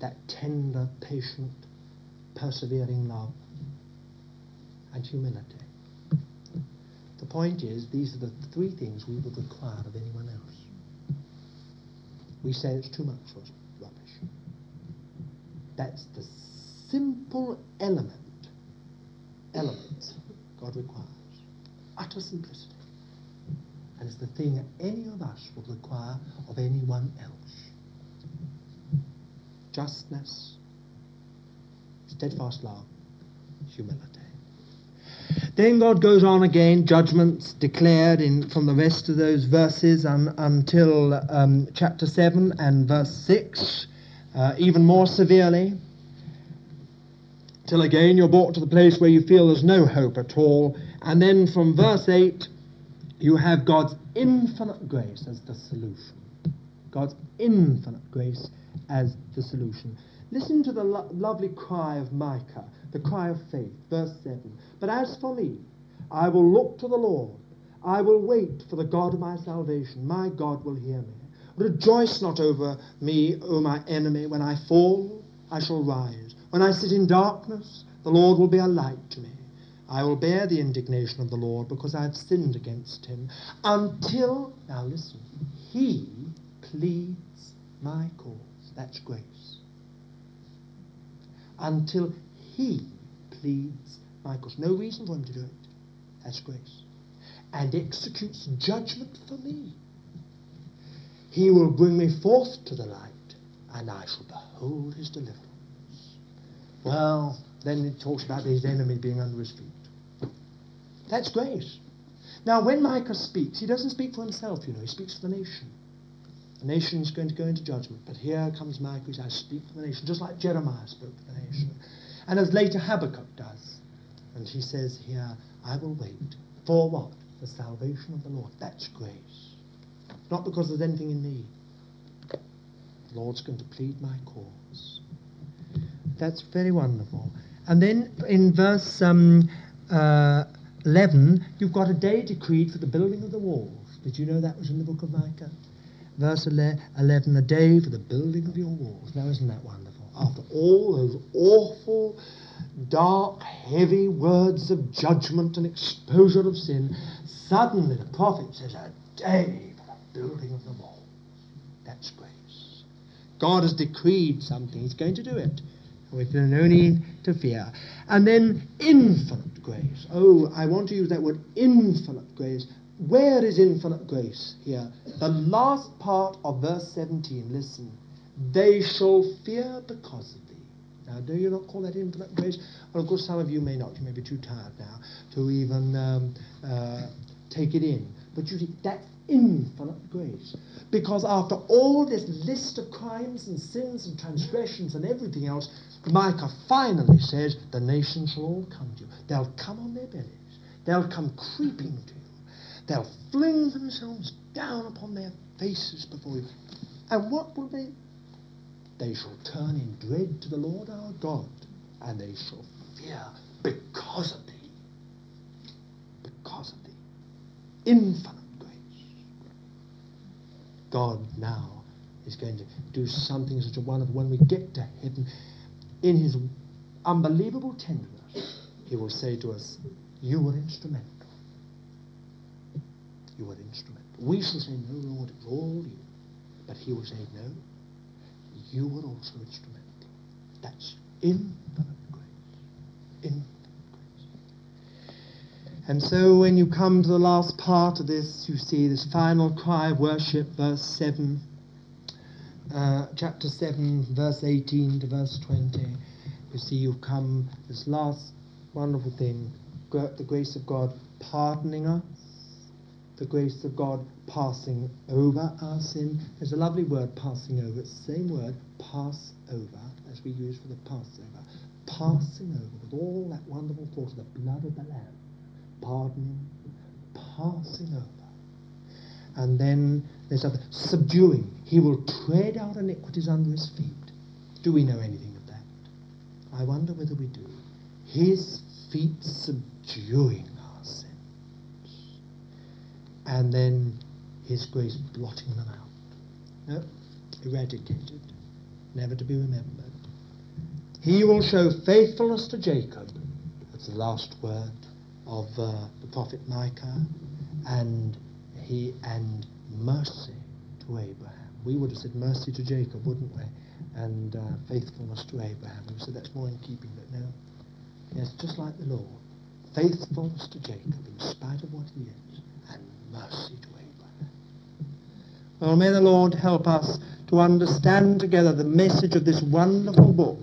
that tender, patient, persevering love, and humility. The point is, these are the three things we would require of anyone else. We say it's too much. Rubbish. That's the simple element, elements God requires. Utter simplicity. And it's the thing any of us would require of anyone else. Justness, steadfast love, humility. Then God goes on again, judgments declared in, from the rest of those verses until um, chapter 7 and verse 6, uh, even more severely. Till again you're brought to the place where you feel there's no hope at all. And then from verse 8, you have God's infinite grace as the solution. God's infinite grace as the solution. Listen to the lo- lovely cry of Micah, the cry of faith, verse 7. But as for me, I will look to the Lord. I will wait for the God of my salvation. My God will hear me. Rejoice not over me, O my enemy. When I fall, I shall rise. When I sit in darkness, the Lord will be a light to me. I will bear the indignation of the Lord because I have sinned against him until, now listen, he pleads my cause. That's grace until he pleads cause. No reason for him to do it. That's grace. And executes judgment for me. He will bring me forth to the light, and I shall behold his deliverance. Well, then it talks about his enemy being under his feet. That's grace. Now, when Micah speaks, he doesn't speak for himself, you know, he speaks for the nation. The nation is going to go into judgment. But here comes Micah who says, I speak for the nation, just like Jeremiah spoke for the nation. And as later Habakkuk does. And he says here, I will wait. For what? The salvation of the Lord. That's grace. Not because there's anything in me. The Lord's going to plead my cause. That's very wonderful. And then in verse um, uh, 11, you've got a day decreed for the building of the walls. Did you know that was in the book of Micah? verse 11, a day for the building of your walls. Now, isn't that wonderful? After all those awful, dark, heavy words of judgment and exposure of sin, suddenly the prophet says, a day for the building of the wall. That's grace. God has decreed something. He's going to do it. We've no need to fear. And then infinite grace. Oh, I want to use that word infinite grace where is infinite grace here? The last part of verse 17, listen. They shall fear because of thee. Now, do you not call that infinite grace? Well, of course, some of you may not. You may be too tired now to even um, uh, take it in. But you see, that's infinite grace. Because after all this list of crimes and sins and transgressions and everything else, Micah finally says, the nations shall all come to you. They'll come on their bellies. They'll come creeping to you. They'll fling themselves down upon their faces before you. And what will they? They shall turn in dread to the Lord our God, and they shall fear because of thee. Because of thee. Infinite grace. God now is going to do something such a wonderful when we get to heaven in his unbelievable tenderness he will say to us you were instrumental you were instrumental we shall say no lord it's all you but he will say no you were also instrumental. That's infinite grace. Infinite grace. And so when you come to the last part of this you see this final cry of worship verse 7 uh, chapter 7, verse 18 to verse 20, you see you've come, this last wonderful thing, the grace of God pardoning us, the grace of God passing over our sin. There's a lovely word, passing over. Same word, pass over, as we use for the Passover. Passing over with all that wonderful thought of the blood of the Lamb. Pardoning, passing over. And then there's other subduing. He will tread our iniquities under his feet. Do we know anything of that? I wonder whether we do. His feet subduing. And then his grace blotting them out. No, eradicated, never to be remembered. He will show faithfulness to Jacob. That's the last word of uh, the prophet Micah. And he and mercy to Abraham. We would have said mercy to Jacob, wouldn't we? And uh, faithfulness to Abraham. We said that's more in keeping, but no. Yes, just like the Lord. Faithfulness to Jacob in spite of what he is, mercy to Abraham. Well, may the Lord help us to understand together the message of this wonderful book,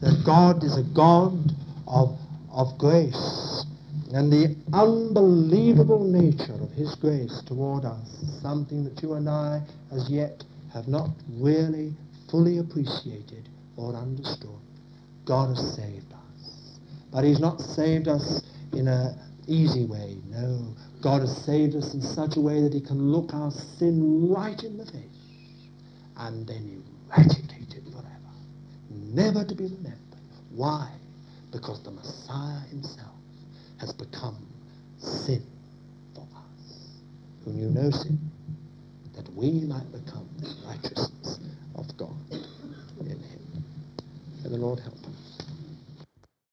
that God is a God of, of grace and the unbelievable nature of his grace toward us, something that you and I as yet have not really fully appreciated or understood. God has saved us. But he's not saved us in an easy way. No. God has saved us in such a way that he can look our sin right in the face and then eradicate it forever. Never to be remembered. Why? Because the Messiah himself has become sin for us, who knew no sin, that we might become the righteousness of God in him. May the Lord help